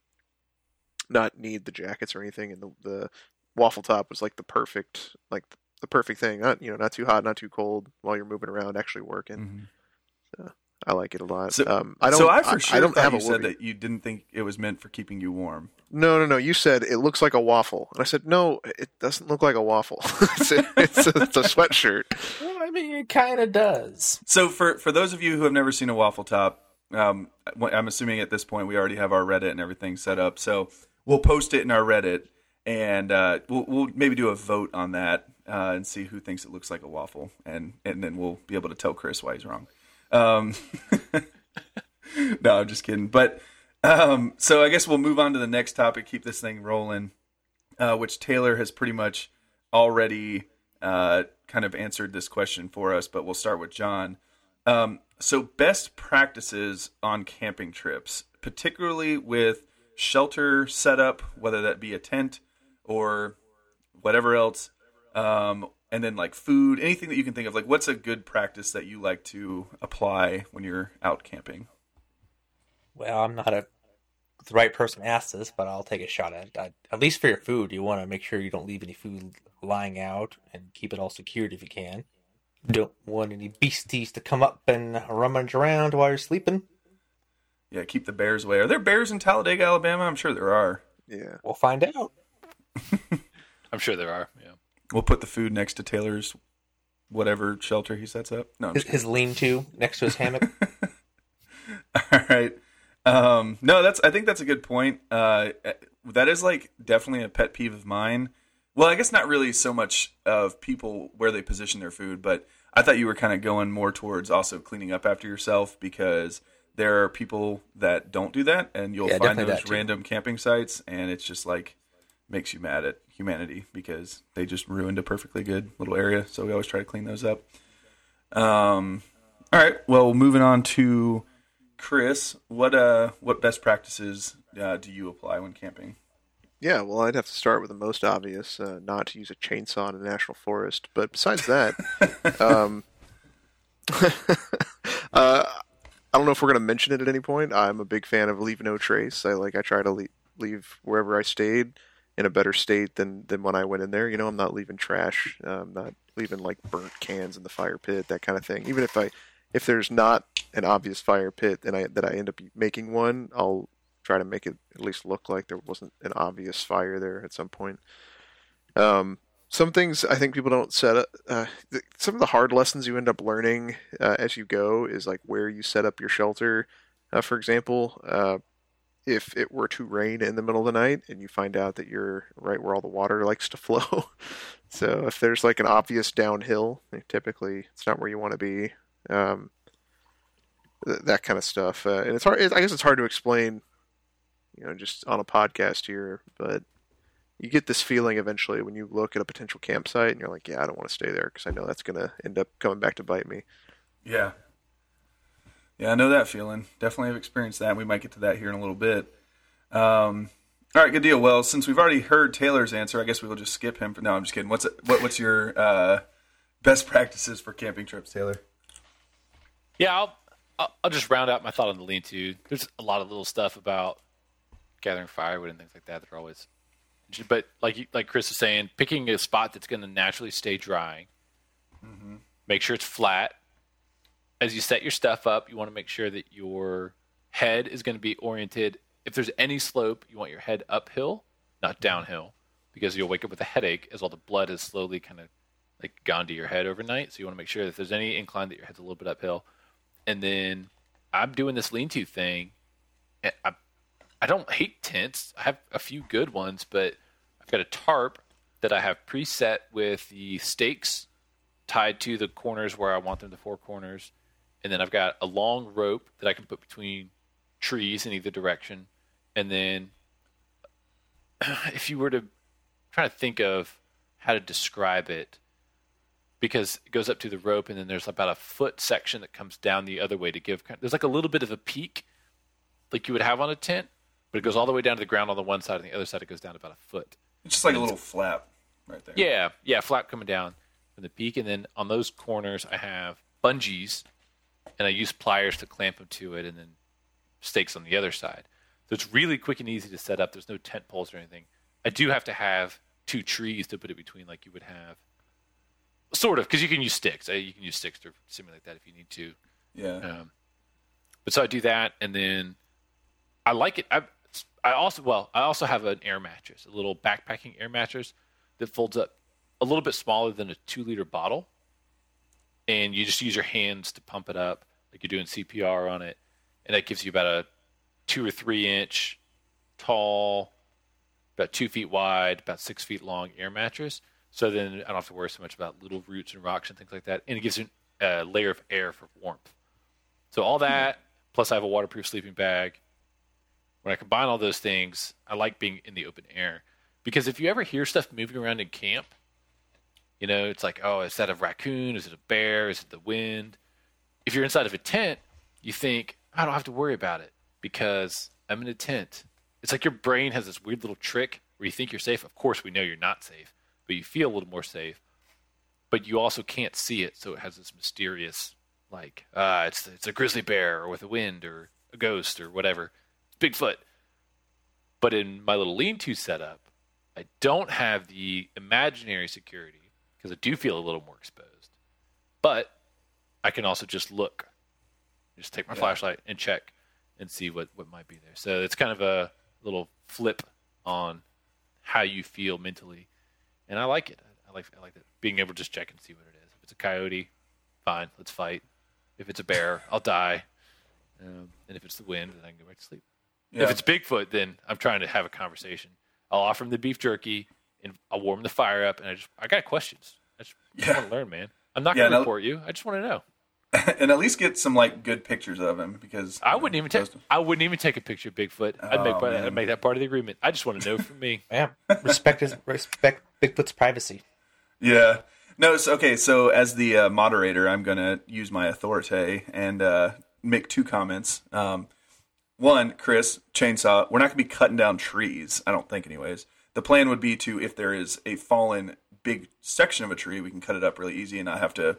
not need the jackets or anything, and the the waffle top was like the perfect like the perfect thing. Not you know not too hot, not too cold while you're moving around, actually working. I like it a lot. So, um, I don't. so I for sure I don't thought have you a said that you didn't think it was meant for keeping you warm. No, no, no. You said it looks like a waffle, and I said no. It doesn't look like a waffle. (laughs) it's, a, it's, a, it's a sweatshirt. Well, I I mean, it kind of does. So for for those of you who have never seen a waffle top, um, I'm assuming at this point we already have our Reddit and everything set up. So we'll post it in our Reddit, and uh, we'll, we'll maybe do a vote on that uh, and see who thinks it looks like a waffle, and and then we'll be able to tell Chris why he's wrong. Um, (laughs) no, I'm just kidding. But um, so I guess we'll move on to the next topic. Keep this thing rolling, uh, which Taylor has pretty much already uh, kind of answered this question for us. But we'll start with John. Um, so best practices on camping trips, particularly with shelter setup, whether that be a tent or whatever else, um, and then like food, anything that you can think of. Like, what's a good practice that you like to apply when you're out camping? Well, I'm not a the right person to ask this, but I'll take a shot at it. At least for your food, you want to make sure you don't leave any food lying out and keep it all secured if you can. Don't want any beasties to come up and rummage around while you're sleeping. Yeah, keep the bears away. Are there bears in Talladega, Alabama? I'm sure there are. Yeah. We'll find out. (laughs) I'm sure there are. Yeah. We'll put the food next to Taylor's whatever shelter he sets up. No, His, his lean-to next to his hammock. (laughs) All right. Um, no, that's. I think that's a good point. Uh, that is like definitely a pet peeve of mine. Well, I guess not really so much of people where they position their food, but I thought you were kind of going more towards also cleaning up after yourself because there are people that don't do that, and you'll Yeah, find those random camping sites, and it's just like makes you mad at humanity because they just ruined a perfectly good little area. So we always try to clean those up. Um, all right. Well, moving on to Chris. What uh, what best practices uh, do you apply when camping? Yeah, well, I'd have to start with the most obvious, uh, not to use a chainsaw in a national forest. But besides that, (laughs) um, (laughs) uh, I don't know if we're going to mention it at any point. I'm a big fan of leave no trace. I like I try to leave, leave wherever I stayed in a better state than than when I went in there. You know, I'm not leaving trash. I'm not leaving like burnt cans in the fire pit, that kind of thing. Even if I if there's not an obvious fire pit and I that I end up making one, I'll try to make it at least look like there wasn't an obvious fire there at some point. Um, some things I think people don't set up. Uh, th- some of the hard lessons you end up learning uh, as you go is like where you set up your shelter. Uh, for example, uh, if it were to rain in the middle of the night and you find out that you're right where all the water (laughs) likes to flow, so if there's like an obvious downhill, typically it's not where you want to be. Um, th- that kind of stuff, uh, and it's hard. I guess it's hard to explain, you know, just on a podcast here, but you get this feeling eventually when you look at a potential campsite and you're like, yeah, I don't want to stay there because I know that's going to end up coming back to bite me. Yeah. Yeah, I know that feeling. Definitely have experienced that. We might get to that here in a little bit. Um, all right, good deal. Well, since we've already heard Taylor's answer, I guess we will just skip him. For, no, I'm just kidding. What's what, what's your uh, best practices for camping trips, Taylor? Yeah, I'll, I'll I'll just round out my thought on the lean-to. There's a lot of little stuff about gathering firewood and things like that that are always, but like you, like Chris was saying, picking a spot that's going to naturally stay dry. Make sure it's flat. As you set your stuff up, you want to make sure that your head is going to be oriented. If there's any slope, you want your head uphill, not downhill, because you'll wake up with a headache as all the blood has slowly kind of like gone to your head overnight. So you want to make sure that if there's any incline that your head's a little bit uphill. And then I'm doing this lean-to thing. I, I don't hate tents. I have a few good ones, but I've got a tarp that I have preset with the stakes tied to the corners where I want them, the four corners. And then I've got a long rope that I can put between trees in either direction. And then (clears throat) if you were to try to think of how to describe it, because it goes up to the rope and then there's about a foot section that comes down the other way to give there's like a little bit of a peak like you would have on a tent but it goes all the way down to the ground on the one side and the other side it goes down about a foot It's just like a little flap right there. yeah yeah flap coming down from the peak and then on those corners i have bungees and i use pliers to clamp them to it and then stakes on the other side. So it's really quick and easy to set up. There's no tent poles or anything. I do have to have two trees to put it between like you would have. Sort of because you can use sticks. You can use sticks to simulate that if you need to. Yeah. um, but so I do that, and then I like it. I, I also well, I also have an air mattress, a little backpacking air mattress that folds up a little bit smaller than a two liter bottle, and you just use your hands to pump it up, like you're doing CPR on it, and that gives you about a two or three inch tall, about two feet wide, about six feet long air mattress. So then I don't have to worry so much about little roots and rocks and things like that, and it gives you a layer of air for warmth. So all that, plus I have a waterproof sleeping bag. When I combine all those things, I like being in the open air because if you ever hear stuff moving around in camp, you know, it's like, oh, is that a raccoon? Is it a bear? Is it the wind? If you're inside of a tent, you think, I don't have to worry about it because I'm in a tent. It's like your brain has this weird little trick where you think you're safe. Of course, we know you're not safe, but you feel a little more safe. But you also can't see it, so it has this mysterious, like, uh, it's it's a grizzly bear or with a wind or a ghost or whatever. Bigfoot. But in my little lean-to setup, I don't have the imaginary security because I do feel a little more exposed. But I can also just look, just take my yeah. flashlight and check and see what, what might be there. So it's kind of a little flip on how you feel mentally, and I like it. I like I like that being able to just check and see what it is. If it's a coyote, fine, let's fight. If it's a bear, I'll die. Um, and if it's the wind, then I can go back to sleep. Yeah. If it's Bigfoot, then I'm trying to have a conversation. I'll offer him the beef jerky and I'll warm the fire up. And I just I got questions. I just, yeah. want to learn, man. I'm not going to report you. I just want to know. (laughs) and at least get some like good pictures of him because I wouldn't know, even take I wouldn't even take a picture of Bigfoot. I'd make oh, I'd make that part of the agreement. I just want to know from me. (laughs) yeah, respect his respect Bigfoot's privacy. Yeah. No, so, okay. So as the uh, moderator, I'm going to use my authority and uh, make two comments. Um, one, Chris, chainsaw. We're not going to be cutting down trees. I don't think, anyways. The plan would be to, if there is a fallen big section of a tree, we can cut it up really easy and not have to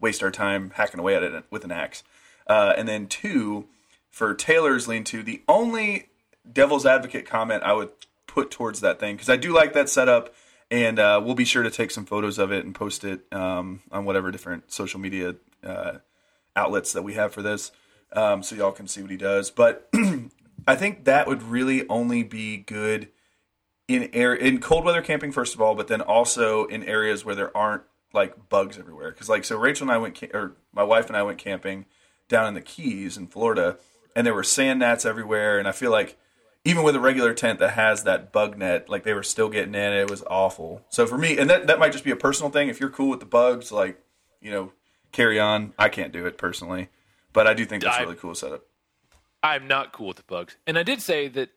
waste our time hacking away at it with an axe. Uh, and then two, for Taylor's lean to, the only devil's advocate comment I would put towards that thing because I do like that setup, and uh, we'll be sure to take some photos of it and post it um, on whatever different social media uh, outlets that we have for this um, so y'all can see what he does. But (clears throat) I think that would really only be good in air in cold weather camping first of all, but then also in areas where there aren't like bugs everywhere. Because like so, Rachel and I went or my wife and I went camping down in the Keys in Florida, and there were sand gnats everywhere, and I feel like even with a regular tent that has that bug net, like they were still getting in. It was awful. So for me, and that that might just be a personal thing. If you're cool with the bugs, like you know, carry on. I can't do it personally. But I do think that's I, really cool setup. I'm not cool with the bugs, and I did say that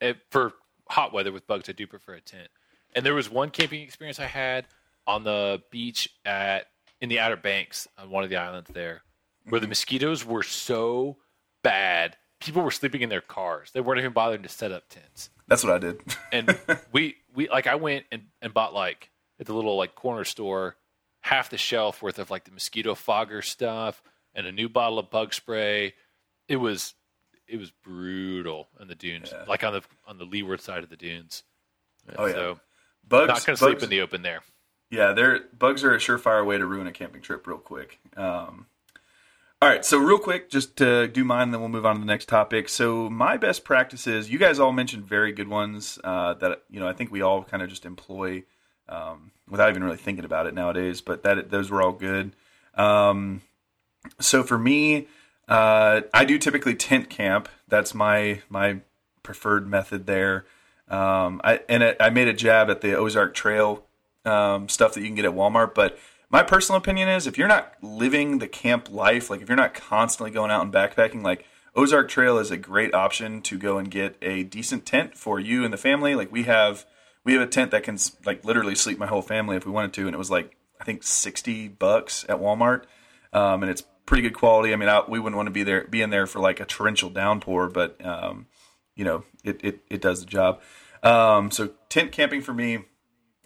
eh, for hot weather with bugs, I do prefer a tent. And there was one camping experience I had on the beach at in the Outer Banks on one of the islands there, where the mm-hmm. mosquitoes were so bad. People were sleeping in their cars. They weren't even bothering to set up tents. That's what I did. and we we like I went and, and bought like at the little like corner store half the shelf worth of like the mosquito fogger stuff, and a new bottle of bug spray. It was it was brutal in the dunes, yeah. like on the on the leeward side of the dunes. oh yeah, so bugs. Not going to sleep in the open there. Yeah, they're bugs are a surefire way to ruin a camping trip real quick. Um, all right, so real quick, just to do mine, then we'll move on to the next topic. So my best practices, you guys all mentioned very good ones uh, that you know I think we all kind of just employ um, without even really thinking about it nowadays. But that those were all good. Um, so for me, uh, I do typically tent camp. That's my my preferred method there. Um, I and it, I made a jab at the Ozark Trail um, stuff that you can get at Walmart, but my personal opinion is if you're not living the camp life, like if you're not constantly going out and backpacking, like Ozark Trail is a great option to go and get a decent tent for you and the family. Like we have we have a tent that can like literally sleep my whole family if we wanted to, and it was like I think sixty bucks at Walmart, um, and it's pretty good quality. I mean, I, we wouldn't want to be there, be in there for like a torrential downpour, but um, you know, it, it, it does the job. Um, so tent camping for me.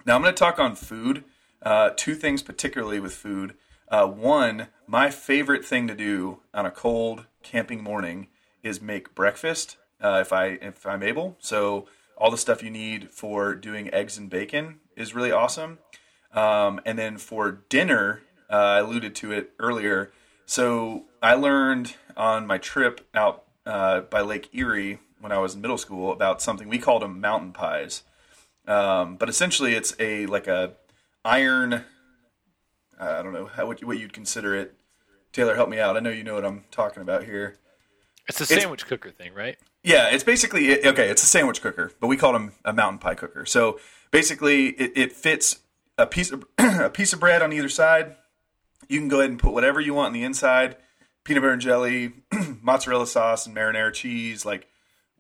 Now I'm going to talk on food. Uh, two things particularly with food. Uh, one, my favorite thing to do on a cold camping morning is make breakfast uh, if I if I'm able. So all the stuff you need for doing eggs and bacon is really awesome. Um, and then for dinner, uh, I alluded to it earlier. So I learned on my trip out uh, by Lake Erie when I was in middle school about something we called them mountain pies. Um, but essentially, it's a like a iron. I don't know how what, what you'd consider it. Taylor, help me out. I know you know what I'm talking about here. It's a It's- sandwich cooker thing, right? Yeah, it's basically okay. It's a sandwich cooker, but we call them a mountain pie cooker. So basically, it, it fits a piece of (clears throat) a piece of bread on either side. You can go ahead and put whatever you want on the inside: peanut butter and jelly, (clears throat) mozzarella sauce, and marinara cheese, like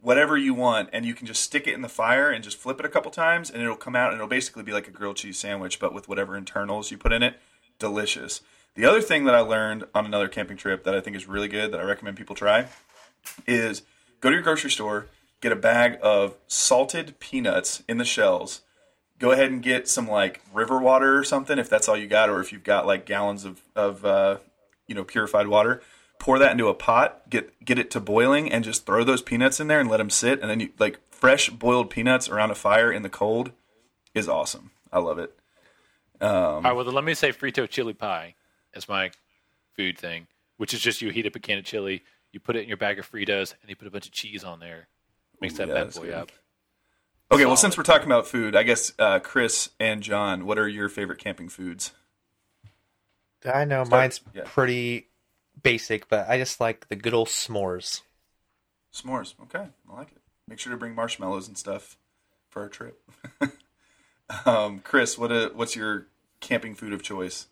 whatever you want, and you can just stick it in the fire and just flip it a couple times, and it'll come out, and it'll basically be like a grilled cheese sandwich, but with whatever internals you put in it. Delicious. The other thing that I learned on another camping trip that I think is really good that I recommend people try is go to your grocery store, get a bag of salted peanuts in the shells. Go ahead and get some like river water or something if that's all you got, or if you've got like gallons of of uh, you know purified water. Pour that into a pot, get get it to boiling, and just throw those peanuts in there and let them sit. And then you like fresh boiled peanuts around a fire in the cold is awesome. I love it. All right, well, then let me say frito chili pie as my food thing, which is just you heat up a can of chili, you put it in your bag of Fritos, and you put a bunch of cheese on there. Makes that yeah, bad boy good. up. Okay, well, since we're talking about food, I guess uh, Chris and John, what are your favorite camping foods? I know Start- mine's yeah. pretty basic, but I just like the good old s'mores. S'mores. Okay, I like it. Make sure to bring marshmallows and stuff for our trip. (laughs) um, Chris, what uh what's your camping food of choice?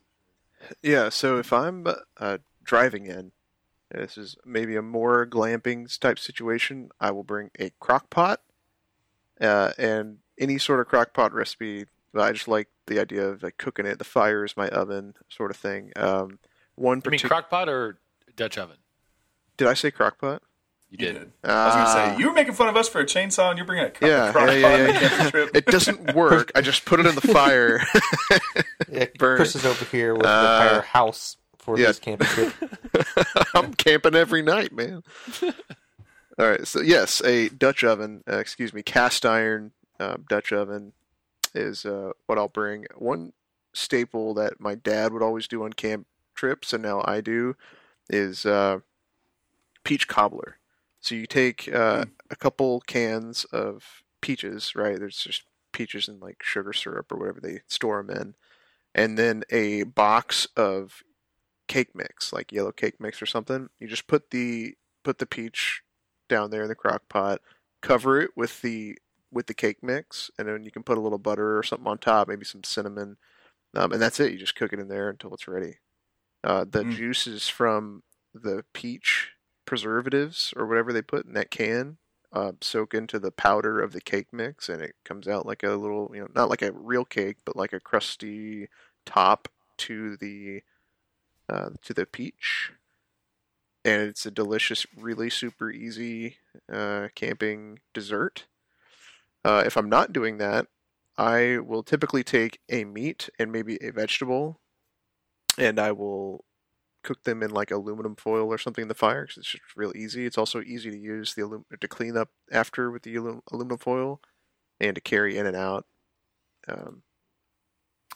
Yeah, so if I'm uh, driving in, this is maybe a more glamping type situation, I will bring a crock pot uh, and any sort of crock pot recipe. I just like the idea of like cooking it. The fire is my oven, sort of thing. Um, one You mean particular. crock pot or Dutch oven? Did I say crock pot? You You did. did. I was gonna Ah. say you were making fun of us for a chainsaw, and you're bringing a cro- Yeah, crock yeah, pot yeah, on yeah. (laughs) It doesn't work. I just put it in the fire. (laughs) Yeah, Burn Chris is over here with Uh, the entire house for yeah. his camping trip. (laughs) I'm camping every night, man. All right, so yes, a Dutch oven, uh, excuse me, cast iron uh, Dutch oven is uh, what I'll bring. One staple that my dad would always do on camp trips, and now I do, is uh, peach cobbler. So you take uh, a couple cans of peaches, right? There's just peaches in like sugar syrup or whatever they store them in, and then a box of cake mix, like yellow cake mix or something. You just put the put the peach down there in the crock pot, cover it with the with the cake mix, and then you can put a little butter or something on top, maybe some cinnamon, um, and that's it. You just cook it in there until it's ready. Uh, the Mm. juices from the peach preservatives or whatever they put in that can uh, soak into the powder of the cake mix, and it comes out like a little, you know, not like a real cake, but like a crusty top to the uh, to the peach, and it's a delicious, really super easy uh, camping dessert. Uh, if I'm not doing that, I will typically take a meat and maybe a vegetable, and I will cook them in like aluminum foil or something in the fire because it's just real easy. It's also easy to use the alum- to clean up after with the alum- aluminum foil, and to carry in and out. Um,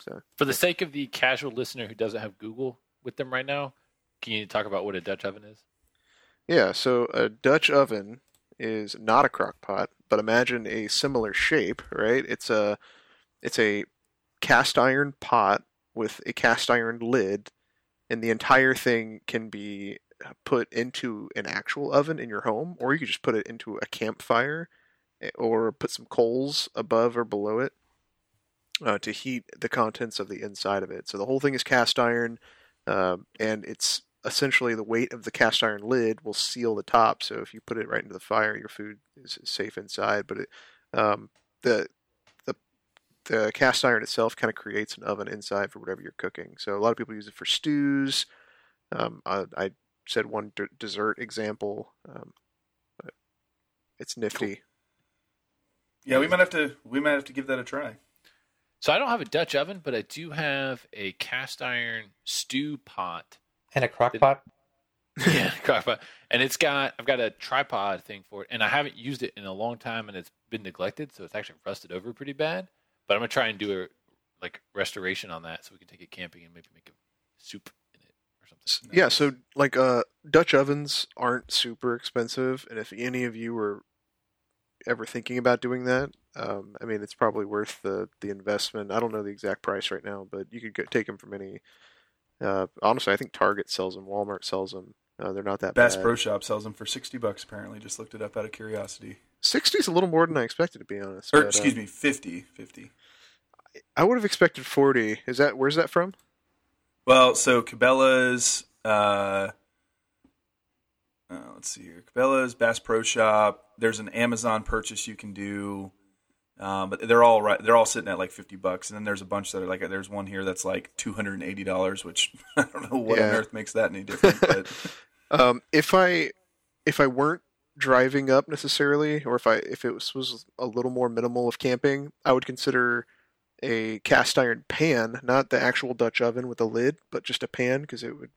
so For the sake of the casual listener who doesn't have Google with them right now, can you talk about what a Dutch oven is? Yeah, so a Dutch oven is not a crock pot, but imagine a similar shape, right? It's a it's a cast iron pot with a cast iron lid, and the entire thing can be put into an actual oven in your home, or you could just put it into a campfire, eh, or put some coals above or below it uh, to heat the contents of the inside of it. So the whole thing is cast iron, um, and it's essentially the weight of the cast iron lid will seal the top. So if you put it right into the fire, your food is safe inside. But it, um, the the the cast iron itself kind of creates an oven inside for whatever you're cooking. So a lot of people use it for stews. Um, I, I said one d- dessert example. Um, it's nifty. Yeah, we might have to we might have to give that a try. So I don't have a Dutch oven, but I do have a cast iron stew pot. And a crock pot. (laughs) yeah, crock pot. And it's got I've got a tripod thing for it, and I haven't used it in a long time, and it's been neglected, so it's actually rusted over pretty bad. But I'm gonna try and do a like restoration on that, so we can take it camping and maybe make a soup in it or something. Yeah, so like uh, Dutch ovens aren't super expensive, and if any of you were ever thinking about doing that, um, I mean, it's probably worth the the investment. I don't know the exact price right now, but you could go, take them from any Uh, honestly, I think Target sells them. Walmart sells them. Uh, they're not that Bass bad. Pro Shop sells them for sixty bucks. Apparently, just looked it up out of curiosity. Sixty's a little more than I expected, to be honest. Or but, uh, excuse me, 50, 50. I would have expected forty. Is that where's that from? Well, so Cabela's, uh, uh, let's see here, Cabela's, Bass Pro Shop. There's an Amazon purchase you can do, um, but they're all right. They're all sitting at like fifty bucks, and then there's a bunch that are like there's one here that's like two hundred and eighty dollars, which (laughs) I don't know what on earth makes that any different. But (laughs) Um, if I if I weren't driving up necessarily, or if I if it was, was a little more minimal of camping, I would consider a cast iron pan, not the actual Dutch oven with a lid, but just a pan because it would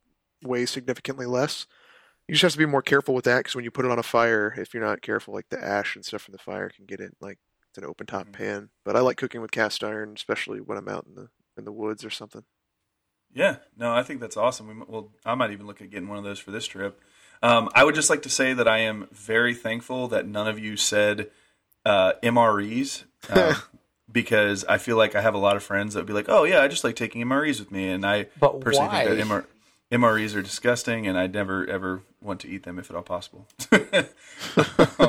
weigh significantly less. You just have to be more careful with that because when you put it on a fire, if you're not careful, like the ash and stuff from the fire can get in. Like it's an open top Mhm. pan. But I like cooking with cast iron, especially when I'm out in the in the woods or something. Yeah, no, I think that's awesome. We, well, I might even look at getting one of those for this trip. Um, I would just like to say that I am very thankful that none of you said uh, MREs uh, (laughs) because I feel like I have a lot of friends that would be like, "Oh yeah, I just like taking MREs with me," and I But personally why? think that MR, MREs are disgusting, and I never ever want to eat them if at all possible. (laughs)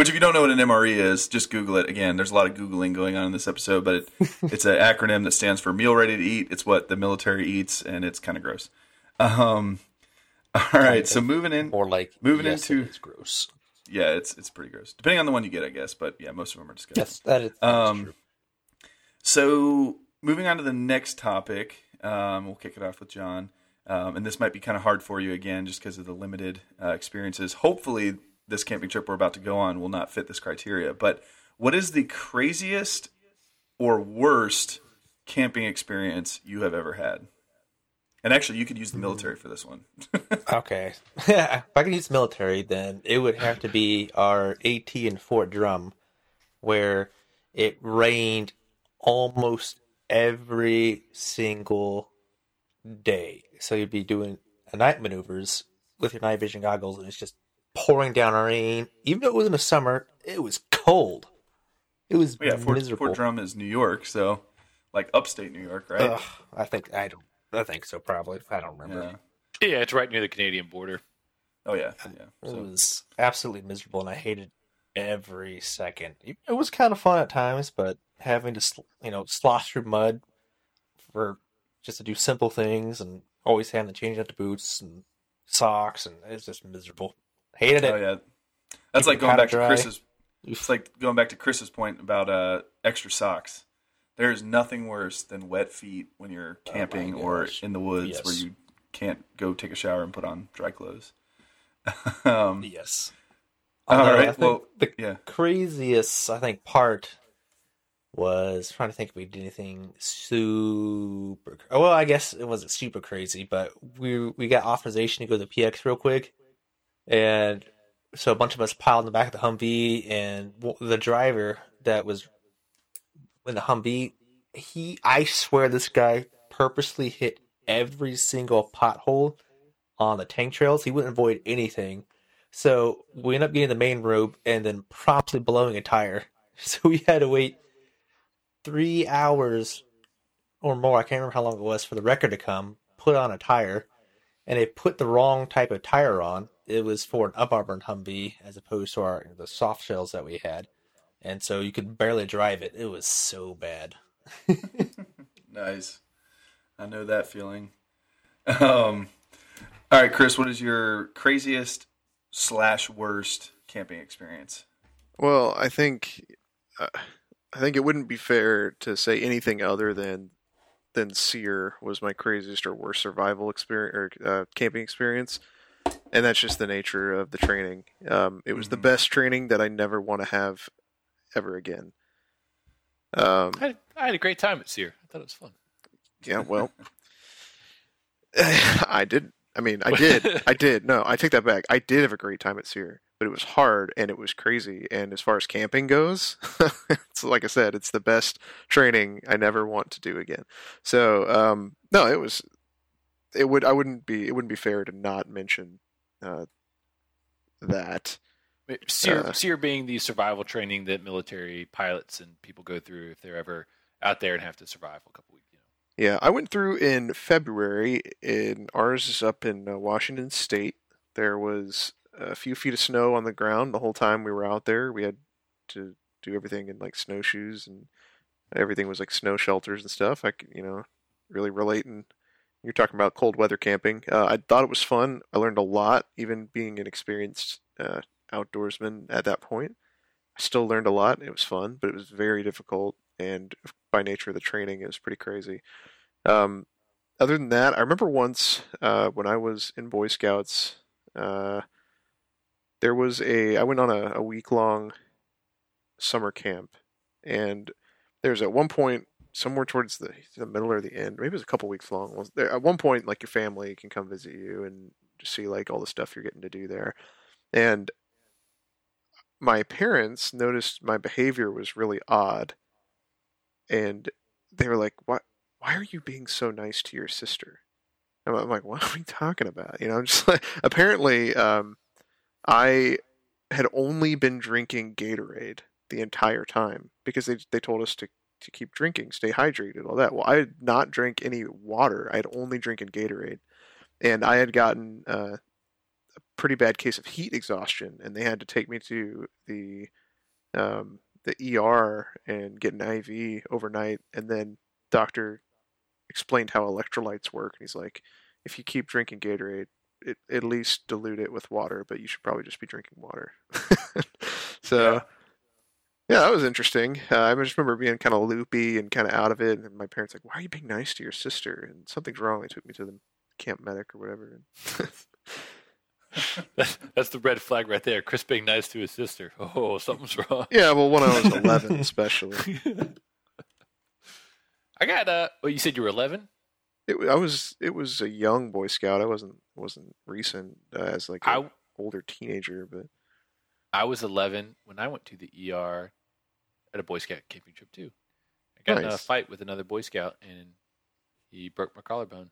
which, if you don't know what an MRE is, just Google it. Again, there's a lot of googling going on in this episode, but it, (laughs) it's an acronym that stands for Meal Ready to Eat. It's what the military eats, and it's kind of gross. Um, all right, so moving in, Or like Moving yes, into- it is gross. yeah, it's it's pretty gross, depending on the one you get, I guess. But yeah, most of them are disgusting. Yes, that is, that is Um, true. So, moving on to the next topic, um, we'll kick it off with John. Um, and this might be kind of hard for you again, just because of the limited uh, experiences. Hopefully, this camping trip we're about to go on will not fit this criteria. But what is the craziest or worst camping experience you have ever had? And actually, you could use the mm-hmm. military for this one. (laughs) Okay. (laughs) if I could use military, then it would have to be our AT in Fort Drum, where it rained almost every single day. So you'd be doing night maneuvers with your night vision goggles, and it's just pouring down rain. Even though it was in the summer, it was cold. It was yeah, Fort, miserable. Fort Drum is New York, so like upstate New York, right? Ugh, I think I don't. I think so. Probably. I don't remember. Yeah. Yeah, it's right near the Canadian border. Oh yeah, yeah. It So, was absolutely miserable, and I hated every second. It it was kind of fun at times, but having to, you know, slosh through mud for just to do simple things, and always having to change out the boots and socks, and it's just miserable. Hated it. oh yeah, that's Keep like going back to dry. Chris's. It's like going back to Chris's point about uh, extra socks. There's nothing worse than wet feet when you're camping or in the woods where you can't go take a shower and put on dry clothes. (laughs) um, Yes. All right, well, the yeah. craziest I think part was trying to think if we did anything super. oh, Well, I guess it wasn't super crazy, but we we got authorization to go to the PX real quick, and so a bunch of us piled in the back of the Humvee, and the driver that was in the Humvee, he I swear this guy purposely hit every single pothole on the tank trails. He wouldn't avoid anything. So we ended up getting the main rope and then promptly blowing a tire. (laughs) So we had to wait three hours or more. I can't remember how long it was for the record to come, put on a tire, and they put the wrong type of tire on. It was for an up-armored Humvee as opposed to our the soft shells that we had, and so you could barely drive it. It was so bad. (laughs) Nice. I know that feeling. Um, all right, Chris, what is your craziest slash worst camping experience? Well, I think uh, I think it wouldn't be fair to say anything other than than SERE was my craziest or worst survival experience or uh, camping experience, and that's just the nature of the training. Um, it was the Mhm. best training that I never want to have ever again. Um, I had, I had a great time at SERE. I thought it was fun. yeah, (laughs) well, (laughs) I did. I mean, I did. (laughs) I did. No, I take that back. I did have a great time at SERE, but it was hard and it was crazy. And as far as camping goes, it's like I said, it's the best training I never want to do again. So, um, no, it was. It would. I wouldn't be. It wouldn't be fair to not mention uh, that. SERE, Uh, SERE being the survival training that military pilots and people go through if they're ever out there and have to survive a couple weeks. You Yeah, I went through in February. In ours is up in uh, Washington State. There was a few feet of snow on the ground the whole time we were out there. We had to do everything in like snowshoes and everything was like snow shelters and stuff. I could, you know, really relating. You're talking about cold weather camping. Uh, I thought it was fun. I learned a lot, even being an experienced uh, outdoorsman at that point. I still learned a lot. It was fun, but it was very difficult, and by nature of the training, it was pretty crazy. Um, other than that, I remember once uh, when I was in Boy Scouts, uh, there was a I went on a, a week long summer camp, and there's at one point somewhere towards the the middle or the end, maybe it was a couple weeks long. At one point like your family can come visit you and just see like all the stuff you're getting to do there, and my parents noticed my behavior was really odd, and they were like, "Why? Why are you being so nice to your sister?" I'm like, "What are we talking about?" You know, I'm just (laughs) like, apparently, um, I had only been drinking Gatorade the entire time because they they told us to to keep drinking, stay hydrated, all that. Well, I did not drink any water. I had only drinking Gatorade, and I had gotten uh, a pretty bad case of heat exhaustion, and they had to take me to the um, the ER and get an IV overnight, and then doctor explained how electrolytes work, and he's like, if you keep drinking Gatorade, it, at least dilute it with water, but you should probably just be drinking water. (laughs) so. Yeah. Yeah, that was interesting. Uh, I just remember being kind of loopy and kind of out of it, and my parents like, "Why are you being nice to your sister?" And something's wrong. They took me to the camp medic or whatever. (laughs) That's, that's the red flag right there. Chris being nice to his sister. Oh, something's wrong. yeah, well, when I was (laughs) eleven, especially, I got uh. Well, you said you were 11. it, I was it was a young Boy Scout. I wasn't wasn't recent uh, as like a I older teenager, but I was 11 when I went to the ER at a Boy Scout camping trip too. I got in a fight with another Boy Scout and he broke my collarbone.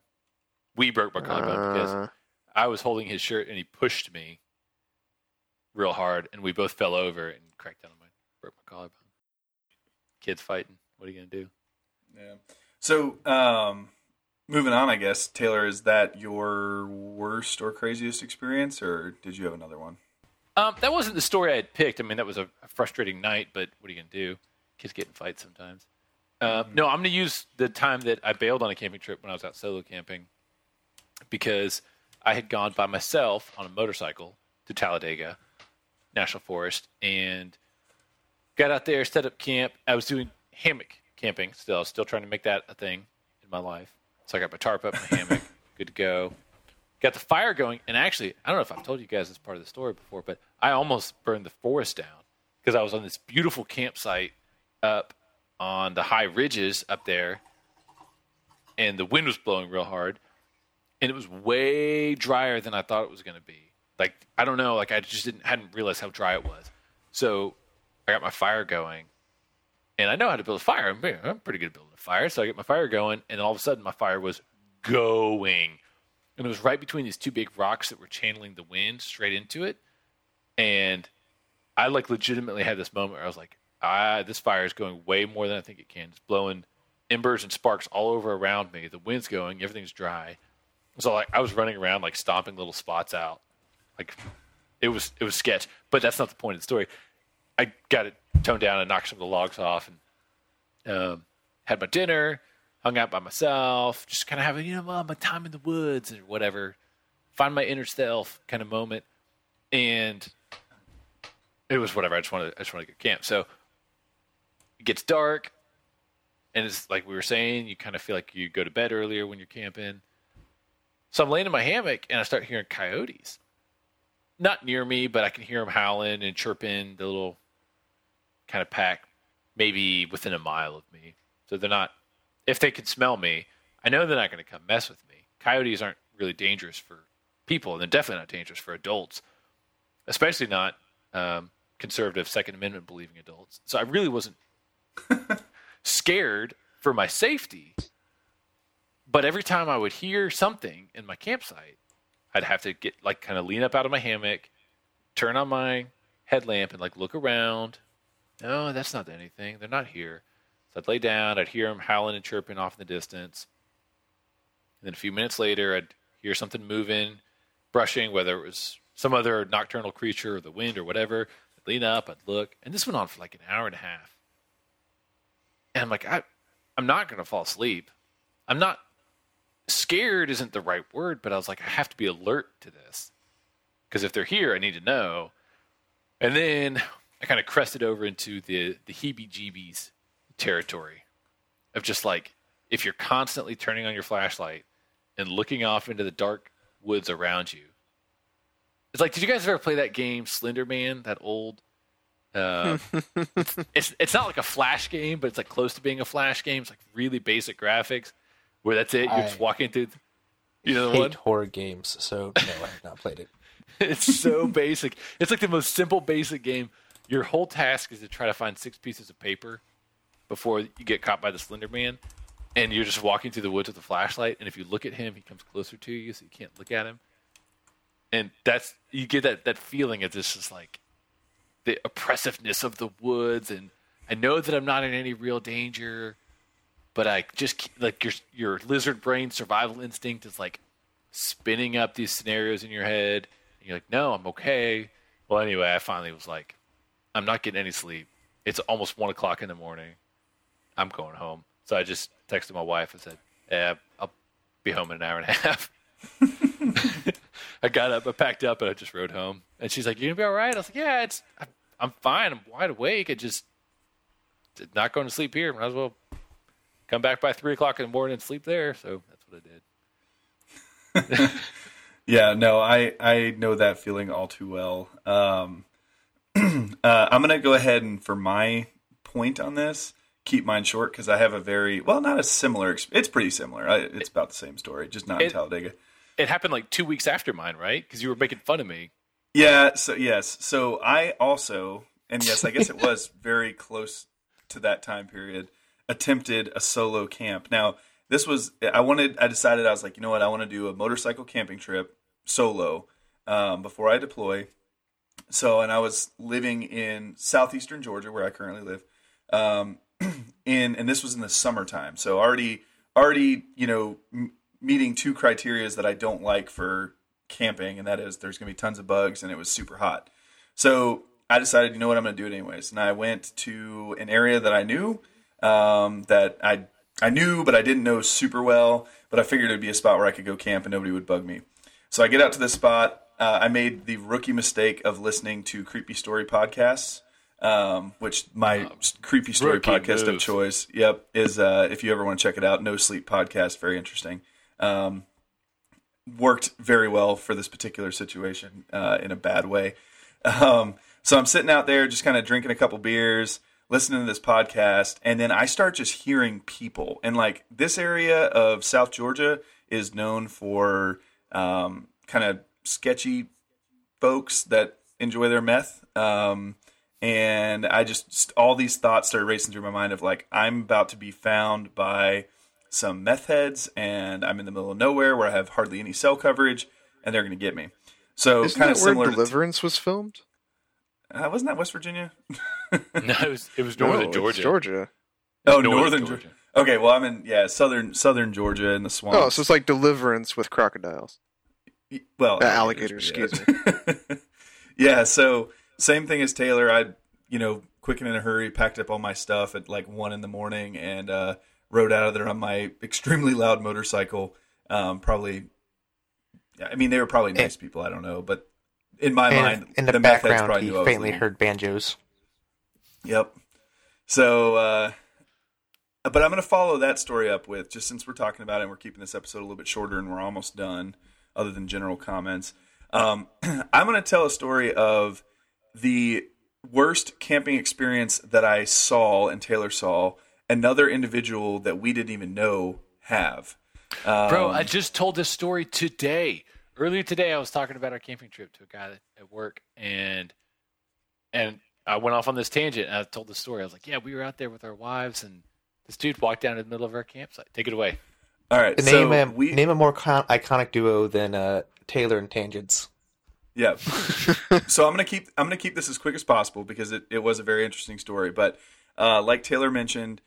We broke my collarbone because uh, I was holding his shirt and he pushed me real hard and we both fell over and cracked down on my broke my collarbone. Kids fighting. What are you gonna do? Yeah. So, um, moving on, I guess Taylor, is that your worst or craziest experience, or did you have another one? Um, that wasn't the story I had picked. I mean, that was a, frustrating night, but what are you gonna do? Kids get in fights sometimes. Uh, No, I'm gonna use the time that I bailed on a camping trip when I was out solo camping because I had gone by myself on a motorcycle to Talladega National Forest and got out there, set up camp. I was doing hammock camping still. I was still trying to make that a thing in my life. So I got my tarp up, my (laughs) hammock, good to go. Got the fire going, and actually, I don't know if I've told you guys this part of the story before, but I almost burned the forest down because I was on this beautiful campsite up on the high ridges up there, and the wind was blowing real hard, and it was way drier than I thought it was going to be. Like I don't know, like I just didn't hadn't realized how dry it was. So I got my fire going, and I know how to build a fire. I'm, pretty good at building a fire, so I get my fire going, and all of a sudden my fire was going, and it was right between these two big rocks that were channeling the wind straight into it, and I like legitimately had this moment where I was like, ah, this fire is going way more than I think it can. It's blowing embers and sparks all over around me. The wind's going, everything's dry. So like I was running around like stomping little spots out. Like it was it was sketch. But that's not the point of the story. I got it toned down and knocked some of the logs off and um, had my dinner, hung out by myself, just kind of having, you know, my time in the woods or whatever. Find my inner self kind of moment. And it was whatever. I just wanted I just wanted to go camp. So it gets dark and it's like we were saying, you kind of feel like you go to bed earlier when you're camping. So I'm laying in my hammock and I start hearing coyotes. Not near me, but I can hear them howling and chirping the little kind of pack, maybe within a mile of me. So they're not, if they can smell me, I know they're not going to come mess with me. Coyotes aren't really dangerous for people, and they're definitely not dangerous for adults, especially not um, conservative Second Amendment believing adults. So I really wasn't (laughs) scared for my safety. But every time I would hear something in my campsite, I'd have to get like kind of lean up out of my hammock, turn on my headlamp, and like look around. No, that's not anything. They're not here. So I'd lay down. I'd hear them howling and chirping off in the distance. And then a few minutes later, I'd hear something moving, brushing, whether it was some other nocturnal creature or the wind or whatever. I'd lean up, I'd look, and this went on for like an hour and a half. And I'm like, I, I'm not going to fall asleep. I'm not scared, isn't the right word, but I was like, I have to be alert to this. Because if they're here, I need to know. And then I kind of crested over into the, the heebie jeebies territory of just like, if you're constantly turning on your flashlight and looking off into the dark woods around you. It's like, did you guys ever play that game Slender Man? That old. Uh, it's, (laughs) it's it's not like a flash game, but it's like close to being a flash game. It's like really basic graphics, where that's it. You're I just walking through. You know hate one? horror games, so no, I have not played it. (laughs) it's so (laughs) basic. It's like the most simple, basic game. Your whole task is to try to find six pieces of paper before you get caught by the Slender Man, and you're just walking through the woods with a flashlight. And if you look at him, he comes closer to you, so you can't look at him. And that's you get that that feeling of this is like the oppressiveness of the woods, and I know that I'm not in any real danger, but I just like your your lizard brain survival instinct is like spinning up these scenarios in your head. And you're like, no, I'm okay. Well, anyway, I finally was like, I'm not getting any sleep. It's almost one o'clock in the morning. I'm going home. So I just texted my wife and said, yeah, I'll be home in an hour and a half. (laughs) I got up, I packed up, and I just rode home. And she's like, "You gonna be all right?" I was like, "Yeah, it's I'm, I'm fine. I'm wide awake. I just did not going to sleep here. Might as well come back by three o'clock in the morning and sleep there." So that's what I did. (laughs) Yeah, no, I I know that feeling all too well. Um, (clears throat) uh, I'm gonna go ahead and for my point on this, keep mine short because I have a very well, not a similar. It's pretty similar. I, it's about the same story, just not in It- Talladega. It happened like two weeks after mine, right? Because you were making fun of me. Yeah. So yes. So I also, and yes, I guess it was (laughs) very close to that time period. Attempted a solo camp. Now this was I wanted. I decided I was like, you know what? I want to do a motorcycle camping trip solo um, before I deploy. So, and I was living in southeastern Georgia, where I currently live. Um, (clears throat) in and this was in the summertime, so already, already, you know, m- meeting two criterias that I don't like for camping, and that is there's going to be tons of bugs, and it was super hot. So I decided, you know what, I'm going to do it anyways, and I went to an area that I knew, um, that I I knew, but I didn't know super well. But I figured it'd be a spot where I could go camp and nobody would bug me. So I get out to this spot. Uh, I made the rookie mistake of listening to creepy story podcasts, um, which my creepy story podcast of choice. Yep, is uh, if you ever want to check it out, No Sleep podcast, very interesting. Um, worked very well for this particular situation uh, in a bad way. Um, so I'm sitting out there just kind of drinking a couple beers, listening to this podcast, and then I start just hearing people. And like this area of South Georgia is known for um, kind of sketchy folks that enjoy their meth. Um, and I just all these thoughts started racing through my mind of like I'm about to be found by some meth heads, and I'm in the middle of nowhere where I have hardly any cell coverage, and they're going to get me. So Isn't kind of that where similar. Deliverance was filmed? uh, wasn't that West Virginia? (laughs) No, it was it was northern No, Georgia. Georgia. Oh, Northern northern Georgia. Georgia. Okay, well I'm in yeah southern southern Georgia in the swamp. Oh, so it's like Deliverance with crocodiles. well Uh, alligators, yeah. Excuse me. (laughs) yeah, so same thing as Taylor. I you know quick and in a hurry packed up all my stuff at like one in the morning and uh, rode out of there on my extremely loud motorcycle. Um, probably, I mean they were probably nice people. I don't know, but in my mind, in the, heads background, probably he knew I was faintly heard banjos. Yep. So, uh, but I'm going to follow that story up with just since we're talking about it and we're keeping this episode a little bit shorter and we're almost done, other than general comments. Um, (clears throat) I'm going to tell a story of the worst camping experience that I saw and Taylor saw another individual that we didn't even know have. Um, Bro, I just told this story today. Earlier today, I was talking about our camping trip to a guy that- at work, and and I went off on this tangent. And I told the story. I was like, "Yeah, we were out there with our wives, and this dude walked down in the middle of our campsite. Take it away." all right, Name so a we name a more con- iconic duo than uh, Taylor and Tangents. Yeah. (laughs) so I'm gonna keep I'm gonna keep this as quick as possible because it, it was a very interesting story. But uh, like Taylor mentioned,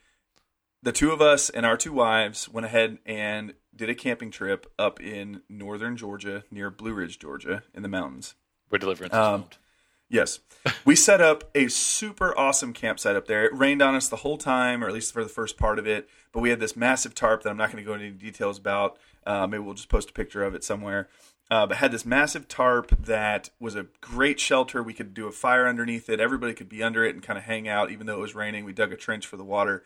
the two of us and our two wives went ahead and did a camping trip up in northern Georgia near Blue Ridge, Georgia, in the mountains. Where Deliverance Um. Yes. We set up a super awesome campsite up there. It rained on us the whole time, or at least for the first part of it. But we had this massive tarp that I'm not going to go into any details about. Uh, maybe we'll just post a picture of it somewhere. Uh, but had this massive tarp that was a great shelter. We could do a fire underneath it. Everybody could be under it and kind of hang out, even though it was raining. We dug a trench for the water.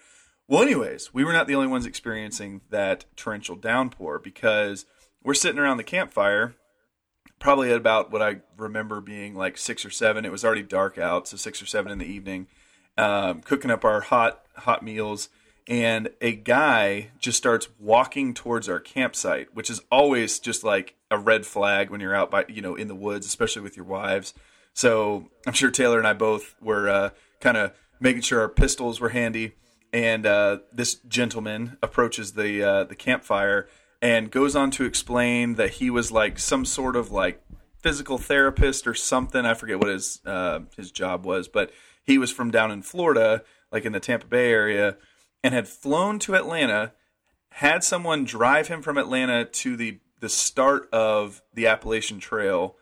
Well, anyways, we were not the only ones experiencing that torrential downpour because we're sitting around the campfire probably at about what I remember being like six or seven. It was already dark out, so six or seven in the evening, um, cooking up our hot hot meals, and a guy just starts walking towards our campsite, which is always just like a red flag when you're out by you know in the woods, especially with your wives. So I'm sure Taylor and I both were uh, kind of making sure our pistols were handy. And uh, this gentleman approaches the uh, the campfire and goes on to explain that he was like some sort of like physical therapist or something. I forget what his uh, his job was, but he was from down in Florida, like in the Tampa Bay area, and had flown to Atlanta, had someone drive him from Atlanta to the the start of the Appalachian Trail,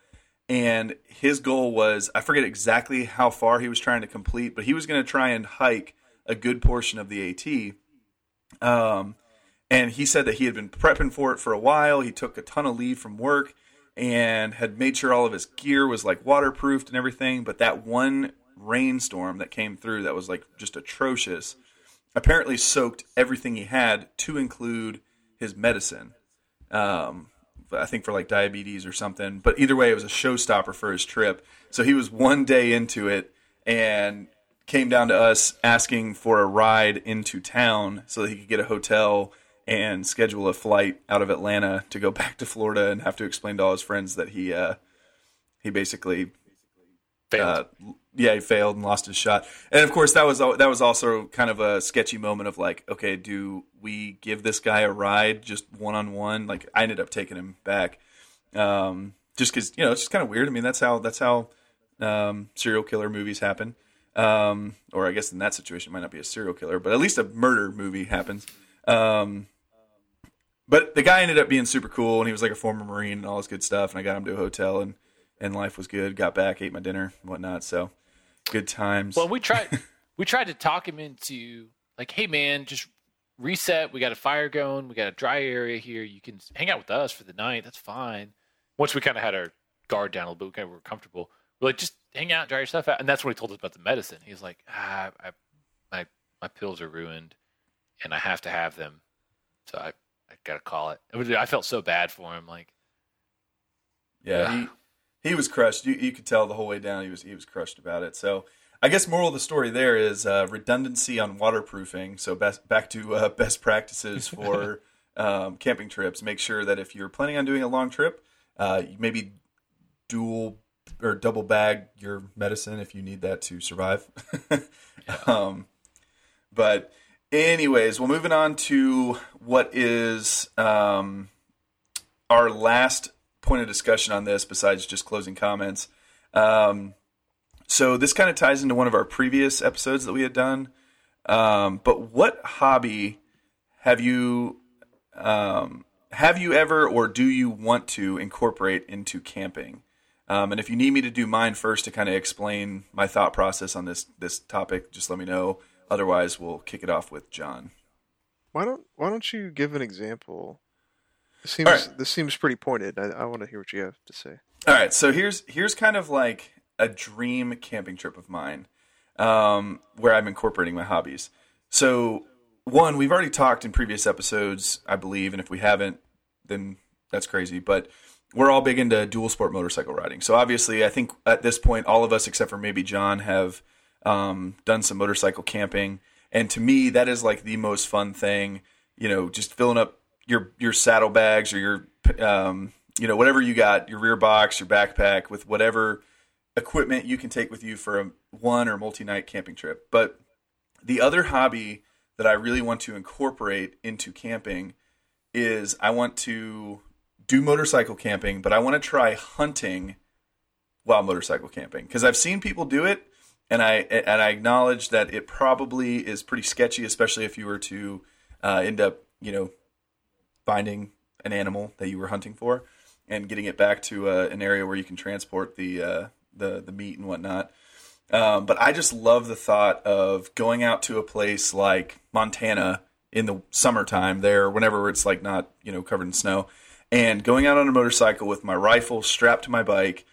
and his goal was I forget exactly how far he was trying to complete, but he was going to try and hike a good portion of the AT. Um, and he said that he had been prepping for it for a while. He took a ton of leave from work and had made sure all of his gear was like waterproofed and everything. But that one rainstorm that came through that was like just atrocious apparently soaked everything he had to include his medicine. Um, I think for like diabetes or something. But either way, it was a showstopper for his trip. So he was one day into it and came down to us asking for a ride into town so that he could get a hotel and schedule a flight out of Atlanta to go (laughs) back to Florida and have to explain to all his friends that he uh, he basically Failed. uh, yeah, he failed and lost his shot. And of course, that was that was also kind of a sketchy moment of like, okay, do we give this guy a ride just one on one? Like, I ended up taking him back, um, just because you know it's just kind of weird. I mean, that's how that's how um, serial killer movies happen. Um, or I guess in that situation, it might not be a serial killer, but at least a murder movie happens. Um, but the guy ended up being super cool, and he was like a former Marine and all this good stuff. And I got him to a hotel, and and life was good. Got back, ate my dinner, and whatnot. So good times. Well, we tried (laughs) we tried to talk him into like, hey man, just reset. We got a fire going. We got a dry area here. You can hang out with us for the night. That's fine. Once we kind of had our guard down a little bit, we kind of were comfortable. Like, just hang out, dry your stuff out. And that's when he told us about the medicine. He's like, ah, I, my my pills are ruined, and I have to have them. So I I gotta call it. It was- I felt so bad for him. Like, yeah, he he was crushed. You you could tell the whole way down. He was he was crushed about it. So. I guess moral of the story there is uh, redundancy on waterproofing. So best, back to uh, (laughs) best practices for (laughs) um, camping trips. Make sure that if you're planning on doing a long trip, uh, maybe dual or double bag your medicine if you need that to survive. (laughs) um, but anyways, well, moving on to what is um, our last point of discussion on this, besides just closing comments. Um, so this kind of ties into one of our previous episodes that we had done. Um, but what hobby have you um, have you ever or do you want to incorporate into camping? Um, and if you need me to do mine first to kind of explain my thought process on this this topic, just let me know. Otherwise, we'll kick it off with John. Why don't Why don't you give an example? This seems right. This seems pretty pointed. I, I want to hear what you have to say. All right, so here's here's kind of like a dream camping trip of mine, um, where I'm incorporating my hobbies. So one, we've already talked in previous episodes, I believe, and if we haven't, then that's crazy. But we're all big into dual sport motorcycle riding. So obviously, I think at this point, all of us except for maybe John have um, done some motorcycle camping, and to me, that is like the most fun thing. You know, just filling up your your saddlebags or your um, you know whatever you got, your rear box, your backpack with whatever equipment you can take with you for a one or multi night camping trip. But the other hobby that I really want to incorporate into camping is I want to do motorcycle camping, but I want to try hunting while motorcycle camping because I've seen people do it, and I and I acknowledge that it probably is pretty sketchy, especially if you were to uh, end up, you know, finding an animal that you were hunting for, and getting it back to uh, an area where you can transport the uh, the the meat and whatnot. Um, but I just love the thought of going out to a place like Montana in the summertime there, whenever it's like not you know covered in snow, and going out on a motorcycle with my rifle strapped to my bike,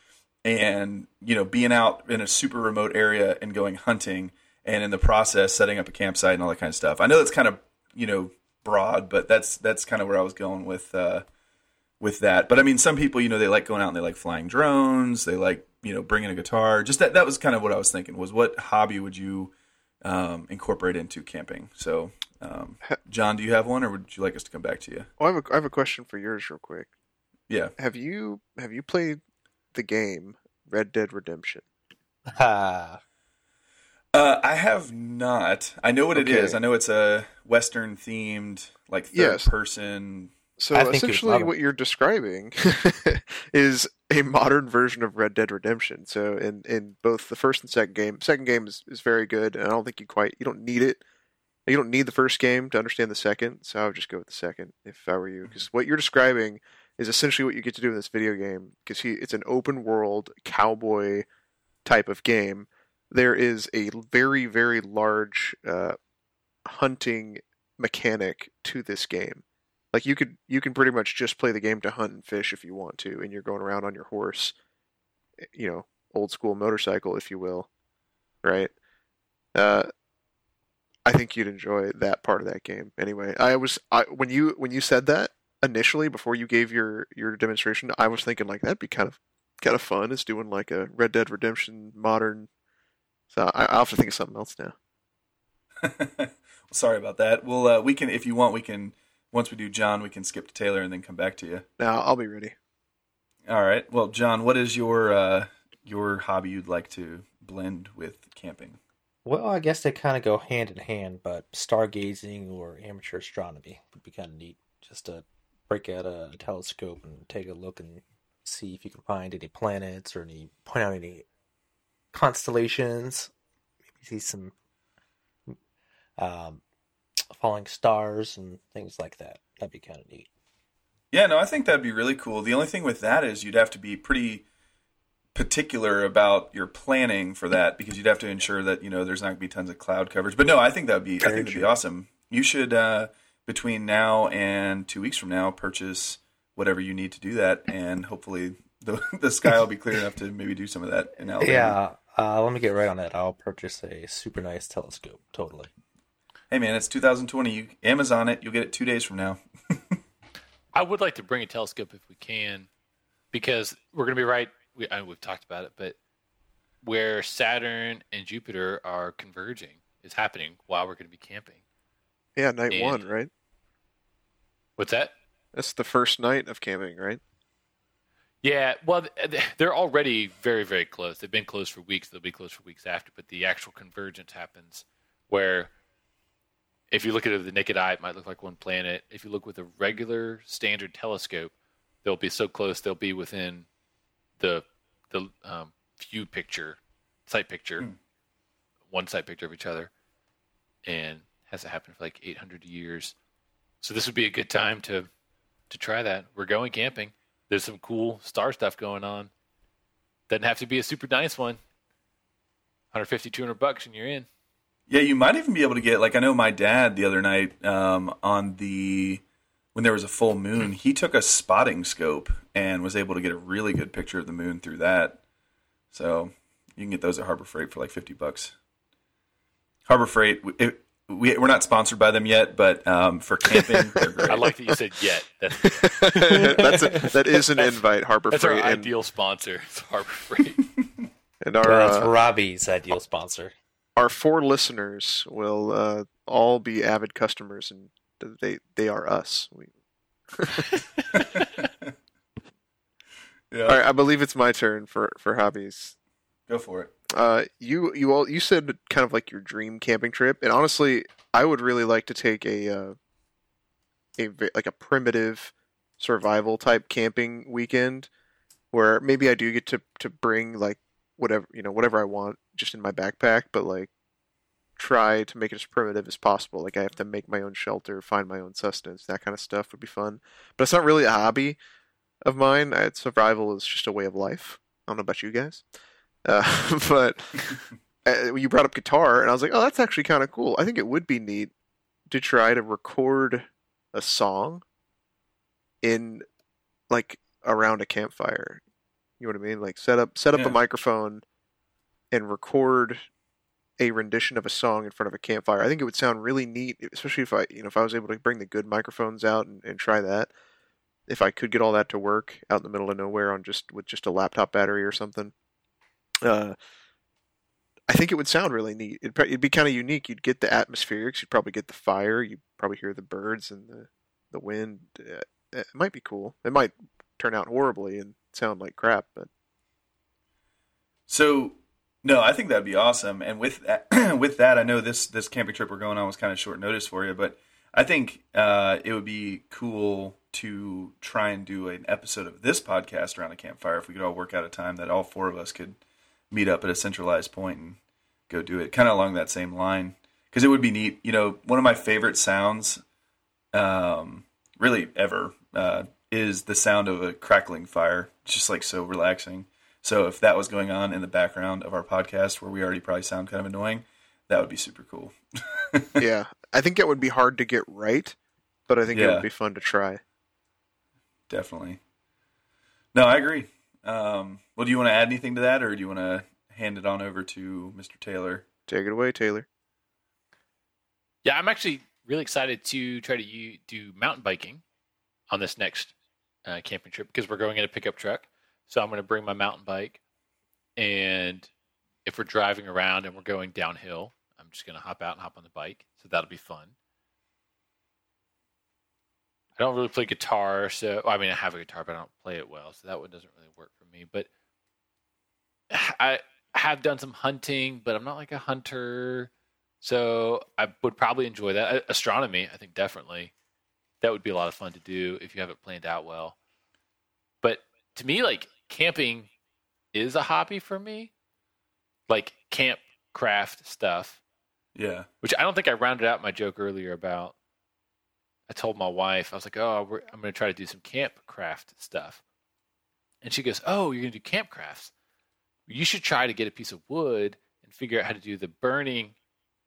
and you know being out in a super remote area and going hunting, and in the process setting up a campsite and all that kind of stuff. I know that's kind of you know broad, but that's that's kind of where I was going with uh, with that. But I mean, some people you know they like going out and they like flying drones, they like you know bringing a guitar. Just that that was kind of what I was thinking was what hobby would you um, incorporate into camping? So. Um, John, do you have one, or would you like us to come back to you? Well, I have a, I have a question for yours, real quick. Yeah. Have you have you played the game Red Dead Redemption? Ah, (laughs) Uh, I have not. I know what it Okay. is. I know it's a Western themed, like third Yes. person. So I essentially, what you're describing (laughs) is a modern version of Red Dead Redemption. So in in both the first and second game, second game is, is very good, and I don't think you quite you don't need it. You don't need the first game to understand the second, so I would just go with the second if I were you, because what you're describing is essentially what you get to do in this video game. Because it's an open world cowboy type of game. There is a very very large uh, hunting mechanic to this game like you could you can pretty much just play the game to hunt and fish if you want to and you're going around on your horse eh, you know old school motorcycle if you will right uh i think you'd enjoy that part of that game anyway i was i when you when you said that initially before you gave your your demonstration i was thinking like that'd be kind of kind of fun is doing like a red dead redemption modern so I, i'll have to think of something else now (laughs) Sorry about that. Well, uh, we can, if you want, we can. Once we do John, we can skip to Taylor and then come back to you. now i'll be ready All right. Well, John, what is your uh, your hobby you'd like to blend with camping? Well, I guess they kind of go hand in hand, but stargazing or amateur astronomy would be kind of neat. Just to break out a telescope and take a look and see if you can find any planets or any point out any constellations. Maybe see some um, falling stars and things like that. That'd be kind of neat. Yeah, no, I think that'd be really cool. The only thing with that is you'd have to be pretty particular about your planning for that because you'd have to ensure that you know there's not going to be tons of cloud coverage. But no, I think that'd be I think that'd be awesome. You should uh, between now and two weeks from now purchase whatever you need to do that, and hopefully the (laughs) the sky will be clear enough to maybe do some of that in Alabama. Yeah, uh, let me get right on that. I'll purchase a super nice telescope. Totally. Hey man, it's 2020. You Amazon it. You'll get it two days from now. (laughs) I would like to bring a telescope if we can, because we're going to be right. We, I, we've talked about it, but where Saturn and Jupiter are converging is happening while we're going to be camping. yeah night And- one right What's that? That's the first night of camping, right? Yeah, well, they're already very, very close. They've been close for weeks. They'll be close for weeks after. But the actual convergence happens where, if you look at it with the naked eye, it might look like one planet. If you look with a regular standard telescope, they'll be so close they'll be within the the um, view picture, sight picture, one sight picture of each other, and hasn't happened for like 800 years. So this would be a good time to to try that. We're going camping. There's some cool star stuff going on. Doesn't have to be a super nice one. 150, 200 bucks and you're in. Yeah, you might even be able to get like I know my dad the other night um, on the when there was a full moon, he took a spotting scope and was able to get a really good picture of the moon through that. So you can get those at Harbor Freight for like fifty bucks. Harbor Freight, it, we, we're not sponsored by them yet, but um, for camping, they're (laughs) great. I like that you said yet. (laughs) That's, That's a, that is an invite, Harbor that's our Freight, and, ideal sponsor. It's (laughs) Harbor Freight. and our That's uh, Robbie's ideal sponsor. our four listeners will uh, all be avid customers, and they they are us. We, (laughs) yeah, all right, I believe it's my turn for for hobbies. go for it. Uh, you you all you said kind of like your dream camping trip, and honestly, I would really like to take a uh, a like a primitive survival type camping weekend, where maybe I do get to to bring like whatever you know whatever I want just in my backpack, but like try to make it as primitive as possible. Like I have to make my own shelter, find my own sustenance, that kind of stuff would be fun. But it's not really a hobby of mine. I, survival is just a way of life. I don't know about you guys, uh, (laughs) but (laughs) uh, you brought up guitar, and I was like, oh, that's actually kind of cool. I think it would be neat to try to record a song in like around a campfire. You know what I mean? Like set up set up Yeah. a microphone and record a rendition of a song in front of a campfire. I think it would sound really neat, especially if I you know if I was able to bring the good microphones out and, and try that. If I could get all that to work out in the middle of nowhere on just with just a laptop battery or something. Uh I think it would sound really neat. It'd, it'd be kind of unique. You'd get the atmospherics. You'd probably get the fire. You'd probably hear the birds and the the wind. Uh, it might be cool. It might turn out horribly and sound like crap, but So, no, I think that'd be awesome. And with that, (clears throat) with that, I know this this camping trip we're going on was kind of short notice for you, but I think uh, it would be cool to try and do an episode of this podcast around a campfire if we could all work out a time that all four of us could meet up at a centralized point and go do it, kind of along that same line. Because it would be neat. You know, one of my favorite sounds, um, really ever, uh, is the sound of a crackling fire. It's just like so relaxing. So if that was going on in the background of our podcast, where we already probably sound kind of annoying, that would be super cool. (laughs) yeah, I think it would be hard to get right, but I think it would be fun to try. Definitely. No, I agree. Um, well, do you want to add anything to that, or do you want to hand it on over to Mr. Taylor? Take it away, Taylor. Yeah, I'm actually really excited to try to u- do mountain biking on this next uh, camping trip because we're going in a pickup truck. So I'm going to bring my mountain bike, and if we're driving around and we're going downhill, I'm just going to hop out and hop on the bike. So that'll be fun. I don't really play guitar, so I mean I have a guitar, but I don't play it well, so that one doesn't really work for me. But (sighs) I have done some hunting, but I'm not like a hunter. So I would probably enjoy that. Astronomy, I think definitely that would be a lot of fun to do if you have it planned out well. But to me, like camping is a hobby for me, like camp craft stuff, Yeah. which I don't think I rounded out my joke earlier about. I told my wife I was like, "Oh, we're, I'm going to try to do some camp craft stuff," and she goes, "Oh, you're going to do camp crafts? You should try to get a piece of wood and figure out how to do the burning."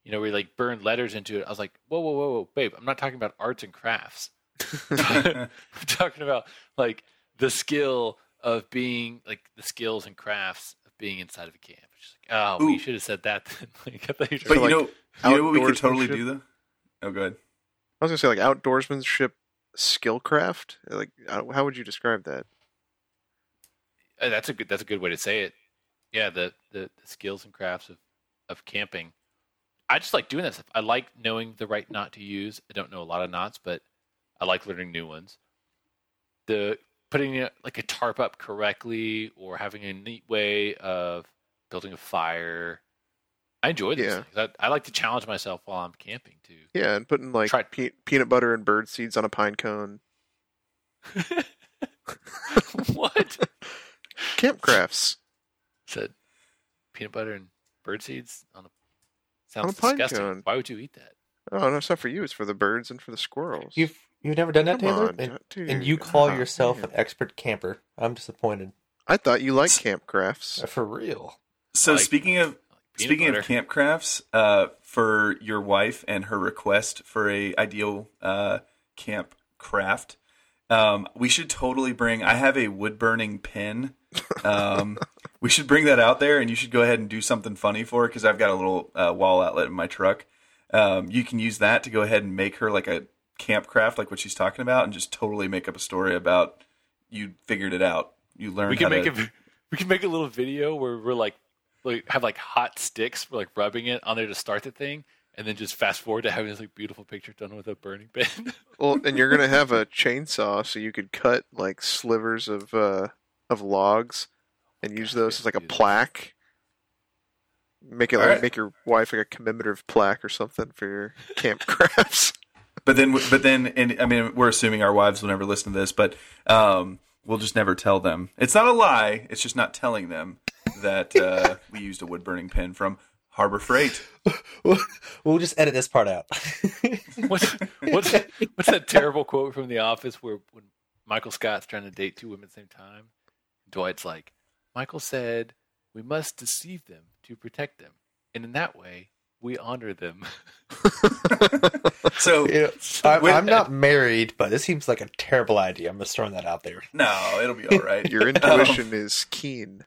You know, where you like burn letters into it. I was like, whoa, whoa, whoa, whoa, babe, I'm not talking about arts and crafts. (laughs) (laughs) I'm talking about like the skill of being like the skills and crafts of being inside of a camp. She's like, oh, well, you should have said that. Then. (laughs) like, I thought you But you like, know, you know what we could totally do though. Oh, good. I was gonna say like outdoorsmanship, skillcraft. Like, how how would you describe that? Uh, that's a good. That's a good way to say it. Yeah, the, the the skills and crafts of of camping. I just like doing that stuff. I like knowing the right knot to use. I don't know a lot of knots, but I like learning new ones. The putting it, like a tarp up correctly or having a neat way of building a fire. I enjoy these Yeah. things. I, I like to challenge myself while I'm camping too. Yeah, and putting like Try- pe- peanut butter and bird seeds on a pine cone. (laughs) (laughs) what? Camp crafts. Said peanut butter and bird seeds on a On a pine disgusting. cone. Why would you eat that? Oh no, it's not for you. It's for the birds and for the squirrels. You've you've never done that, Come Taylor, on, and, dude. and you call Oh, yourself man. an expert camper. I'm disappointed. I thought you liked camp crafts. Uh, For real. So Like- speaking of Like peanut Speaking butter. of camp crafts, uh, for your wife and her request for a ideal uh, camp craft, um, we should totally bring. I have a wood burning pin. Um, (laughs) we should bring that out there, and you should go ahead and do something funny for it because I've got a little uh, wall outlet in my truck. Um, you can use that to go ahead and make her like a camp craft, like what she's talking about, and just totally make up a story about you figured it out. You learned. we can how make to, a (laughs) we can make a little video where we're like like have like hot sticks we're like rubbing it on there to start the thing and then just fast forward to having this like beautiful picture done with a burning (laughs) pin Well, and you're gonna have a chainsaw, so you could cut like slivers of uh, of logs and use God, those as like a have that. plaque. Make it All like right. make your wife like a commemorative plaque or something for your (laughs) camp crafts. But then, but then, and I mean, we're assuming our wives will never listen to this, but um, we'll just never tell them. It's not a lie. It's just not telling them that uh, (laughs) we used a wood burning pin from Harbor Freight. (laughs) we'll just edit this part out. (laughs) What's what's what's that terrible quote from The Office where when Michael Scott's trying to date two women at the same time, Dwight's like, Michael said, "We must deceive them to protect them, and in that way, we honor them." (laughs) So You know, I'm, I'm not married, but this seems like a terrible idea. I'm just throwing that out there. no, it'll be all (laughs) right. Your intuition is keen.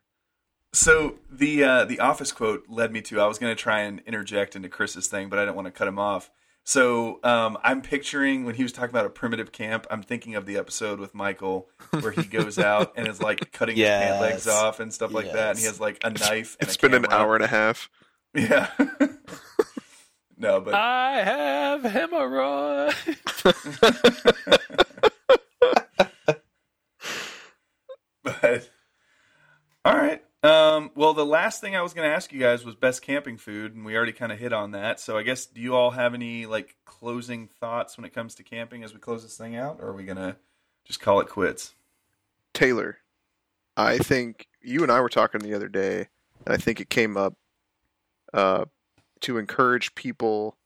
So the uh, the office quote led me to I was going to try and interject into Chris's thing, but I didn't want to cut him off. So um, I'm picturing when he was talking about a primitive camp, I'm thinking of the episode with Michael where he goes (laughs) out and is like cutting his pant legs off and stuff like that, and he has like a knife. And It's a been an hour and a half. Yeah. No, but I have hemorrhoid. (laughs) but all right. Um, well, the last thing I was going to ask you guys was best camping food, and we already kind of hit on that. So I guess do you all have any like closing thoughts when it comes to camping as we close this thing out, or are we gonna just call it quits? Taylor, I think you and I were talking the other day, and I think it came up uh, to encourage people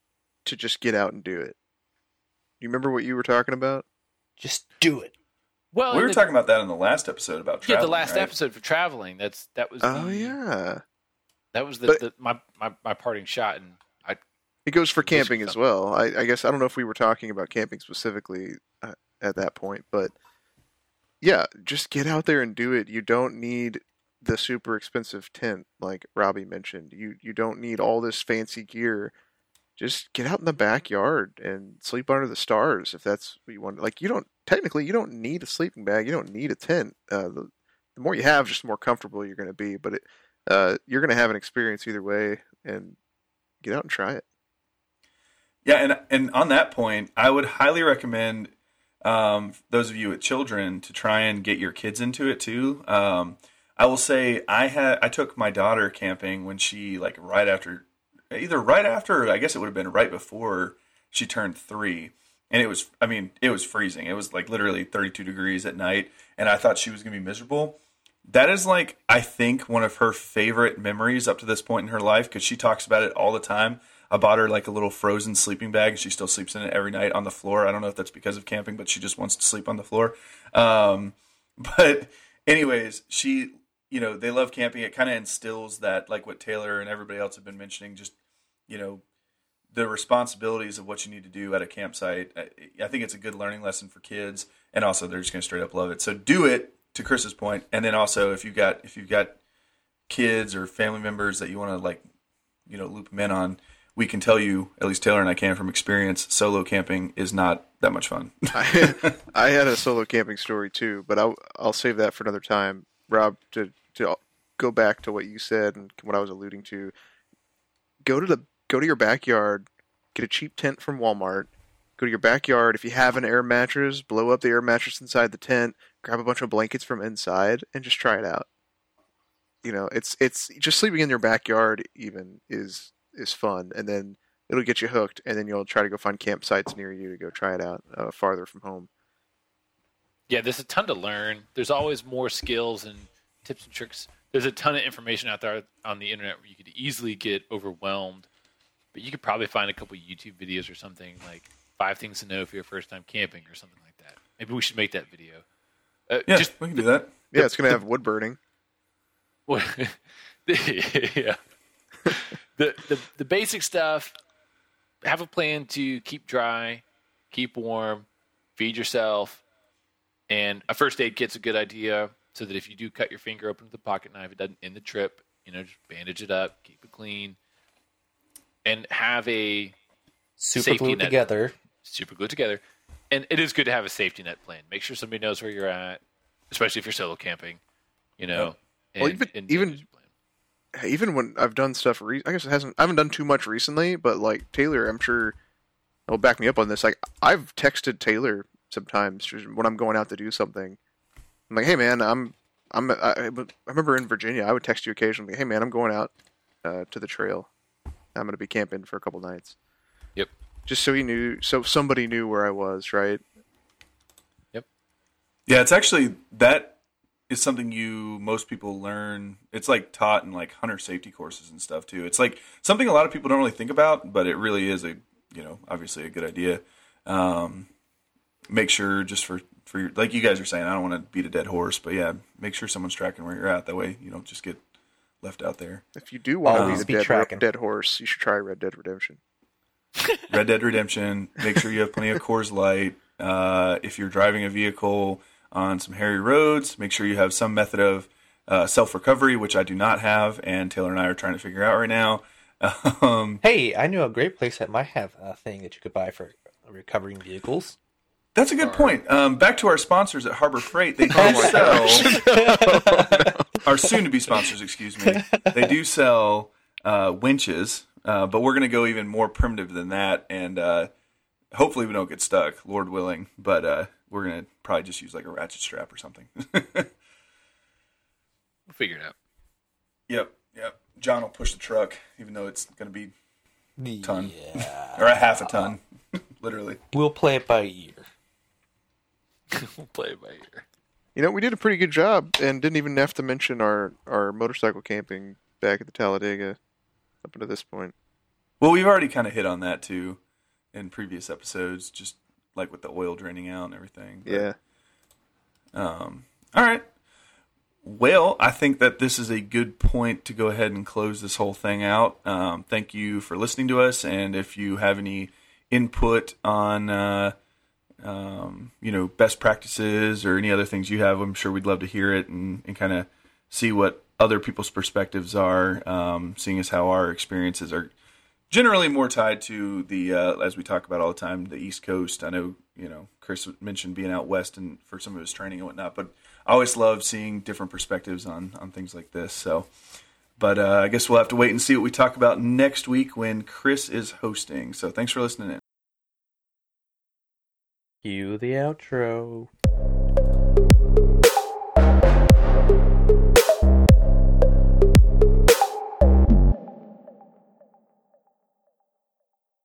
to just get out and do it. You remember what you were talking about? Just do it. Well, we were the- talking about that in the last episode about yeah, the last right? episode for traveling. That's that was. Oh the, yeah, that was the, But- the my, my my parting shot, and I it goes for camping as well. I, I guess I don't know if we were talking about camping specifically uh, at that point, but yeah, just get out there and do it. You don't need the super expensive tent like Robbie mentioned. You you don't need all this fancy gear. Just get out in the backyard and sleep under the stars if that's what you want. Like you don't technically you don't need a sleeping bag. You don't need a tent. Uh, the, the more you have, just the more comfortable you're going to be. But it, uh, you're going to have an experience either way, and get out and try it. Yeah, and and on that point, I would highly recommend um, those of you with children to try and get your kids into it too. Um, I will say I had I took my daughter camping when she like right after either right after I guess it would have been right before she turned three. And it was I mean, it was freezing. It was like literally 32 degrees at night and I thought she was gonna be miserable. That is like I think one of her favorite memories up to this point in her life because she talks about it all the time. I bought her like a little frozen sleeping bag. She still sleeps in it every night on the floor. I don't know if that's because of camping, but she just wants to sleep on the floor. Um, (laughs) but anyways, she, you know, they love camping. It kind of instills that, like what Taylor and everybody else have been mentioning, just, you know, the responsibilities of what you need to do at a campsite. I, I think it's a good learning lesson for kids, and also they're just going to straight up love it. So do it to Chris's point, and then also if you got if you've got kids or family members that you want to like, you know, loop them in on, we can tell you, at least Taylor and I can from experience, solo camping is not that much fun. (laughs) I, I had a solo camping story too, but I'll I'll save that for another time. Rob, to to go back to what you said and what I was alluding to. Go to the go to your backyard, get a cheap tent from Walmart. Go to your backyard. If you have an air mattress, blow up the air mattress inside the tent. Grab a bunch of blankets from inside and just try it out. You know, it's it's just sleeping in your backyard even is is fun, and then it'll get you hooked, and then you'll try to go find campsites near you to go try it out uh, farther from home. Yeah, there's a ton to learn. There's always more skills and tips and tricks. There's a ton of information out there on the internet where you could easily get overwhelmed. But you could probably find a couple YouTube videos or something like five things to know for your first time camping or something like that. Maybe we should make that video. Uh, Yeah, Just we can do that. Yeah, it's going to have wood burning. (laughs) yeah. the, the the basic stuff. Have a plan to keep dry, keep warm, feed yourself, and a first aid kit's a good idea. So that if you do cut your finger open with a pocket knife, it doesn't end the trip. You know, just bandage it up, keep it clean, and have a Super Safety glued net. together. super glued together. And it is good to have a safety net plan. Make sure somebody knows where you're at, especially if you're solo camping. You know, Well, even- even- even when I've done stuff, re- I guess it hasn't. I haven't done too much recently, but like Taylor, I'm sure will back me up on this. Like I've texted Taylor sometimes when I'm going out to do something. I'm like, hey man, I'm I'm I, I remember in Virginia, I would text you occasionally. Hey man, I'm going out uh, to the trail. I'm going to be camping for a couple nights. Yep. Just so he knew, so somebody knew where I was, right? Yep. Yeah, it's actually that is something you most people learn. It's like taught in like hunter safety courses and stuff too. It's like something a lot of people don't really think about, but it really is a you know obviously a good idea. Um, make sure just for for your, like you guys are saying, I don't want to beat a dead horse, but yeah, make sure someone's tracking where you're at. That way you don't just get left out there. If you do want to Always beat be a dead, tracking. dead horse, you should try Red Dead Redemption. (laughs) Red Dead Redemption. Make sure you have plenty of Coors Light. Uh, if you're driving a vehicle on some hairy roads, make sure you have some method of uh, self recovery, which I do not have, and Taylor and I are trying to figure out right now. (laughs) Um, Hey, I know a great place that might have a thing that you could buy for recovering vehicles. That's a good point. Um, back to our sponsors at Harbor Freight. They do sell (laughs) our soon-to-be sponsors. Excuse me. They do sell uh, winches, uh, but we're going to go even more primitive than that, and uh, hopefully we don't get stuck, Lord willing. But uh, we're going to probably just use like a ratchet strap or something. (laughs) We'll figure it out. Yep, yep. John will push the truck, even though it's going to be a Ton. Yeah. or a half a ton, (laughs) literally. we'll play it by ear. (laughs) we'll play it by ear. You know, we did a pretty good job, and didn't even have to mention our our motorcycle camping back at the Talladega up until this point. Well, we've already kind of hit on that too in previous episodes, just like with the oil draining out and everything. But, Yeah. Um, all right. Well, I think that this is a good point to go ahead and close this whole thing out. Um, thank you for listening to us, and if you have any input on, uh, um, you know, best practices or any other things you have, I'm sure we'd love to hear it and, and kind of see what other people's perspectives are. Um, seeing as how our experiences are generally more tied to the uh, as we talk about all the time the east coast. I know you know chris mentioned being out west and for some of his training and whatnot but i always love seeing different perspectives on on things like this so. But uh, i guess we'll have to wait and see what we talk about next week when chris is hosting. So thanks for listening in Cue the outro.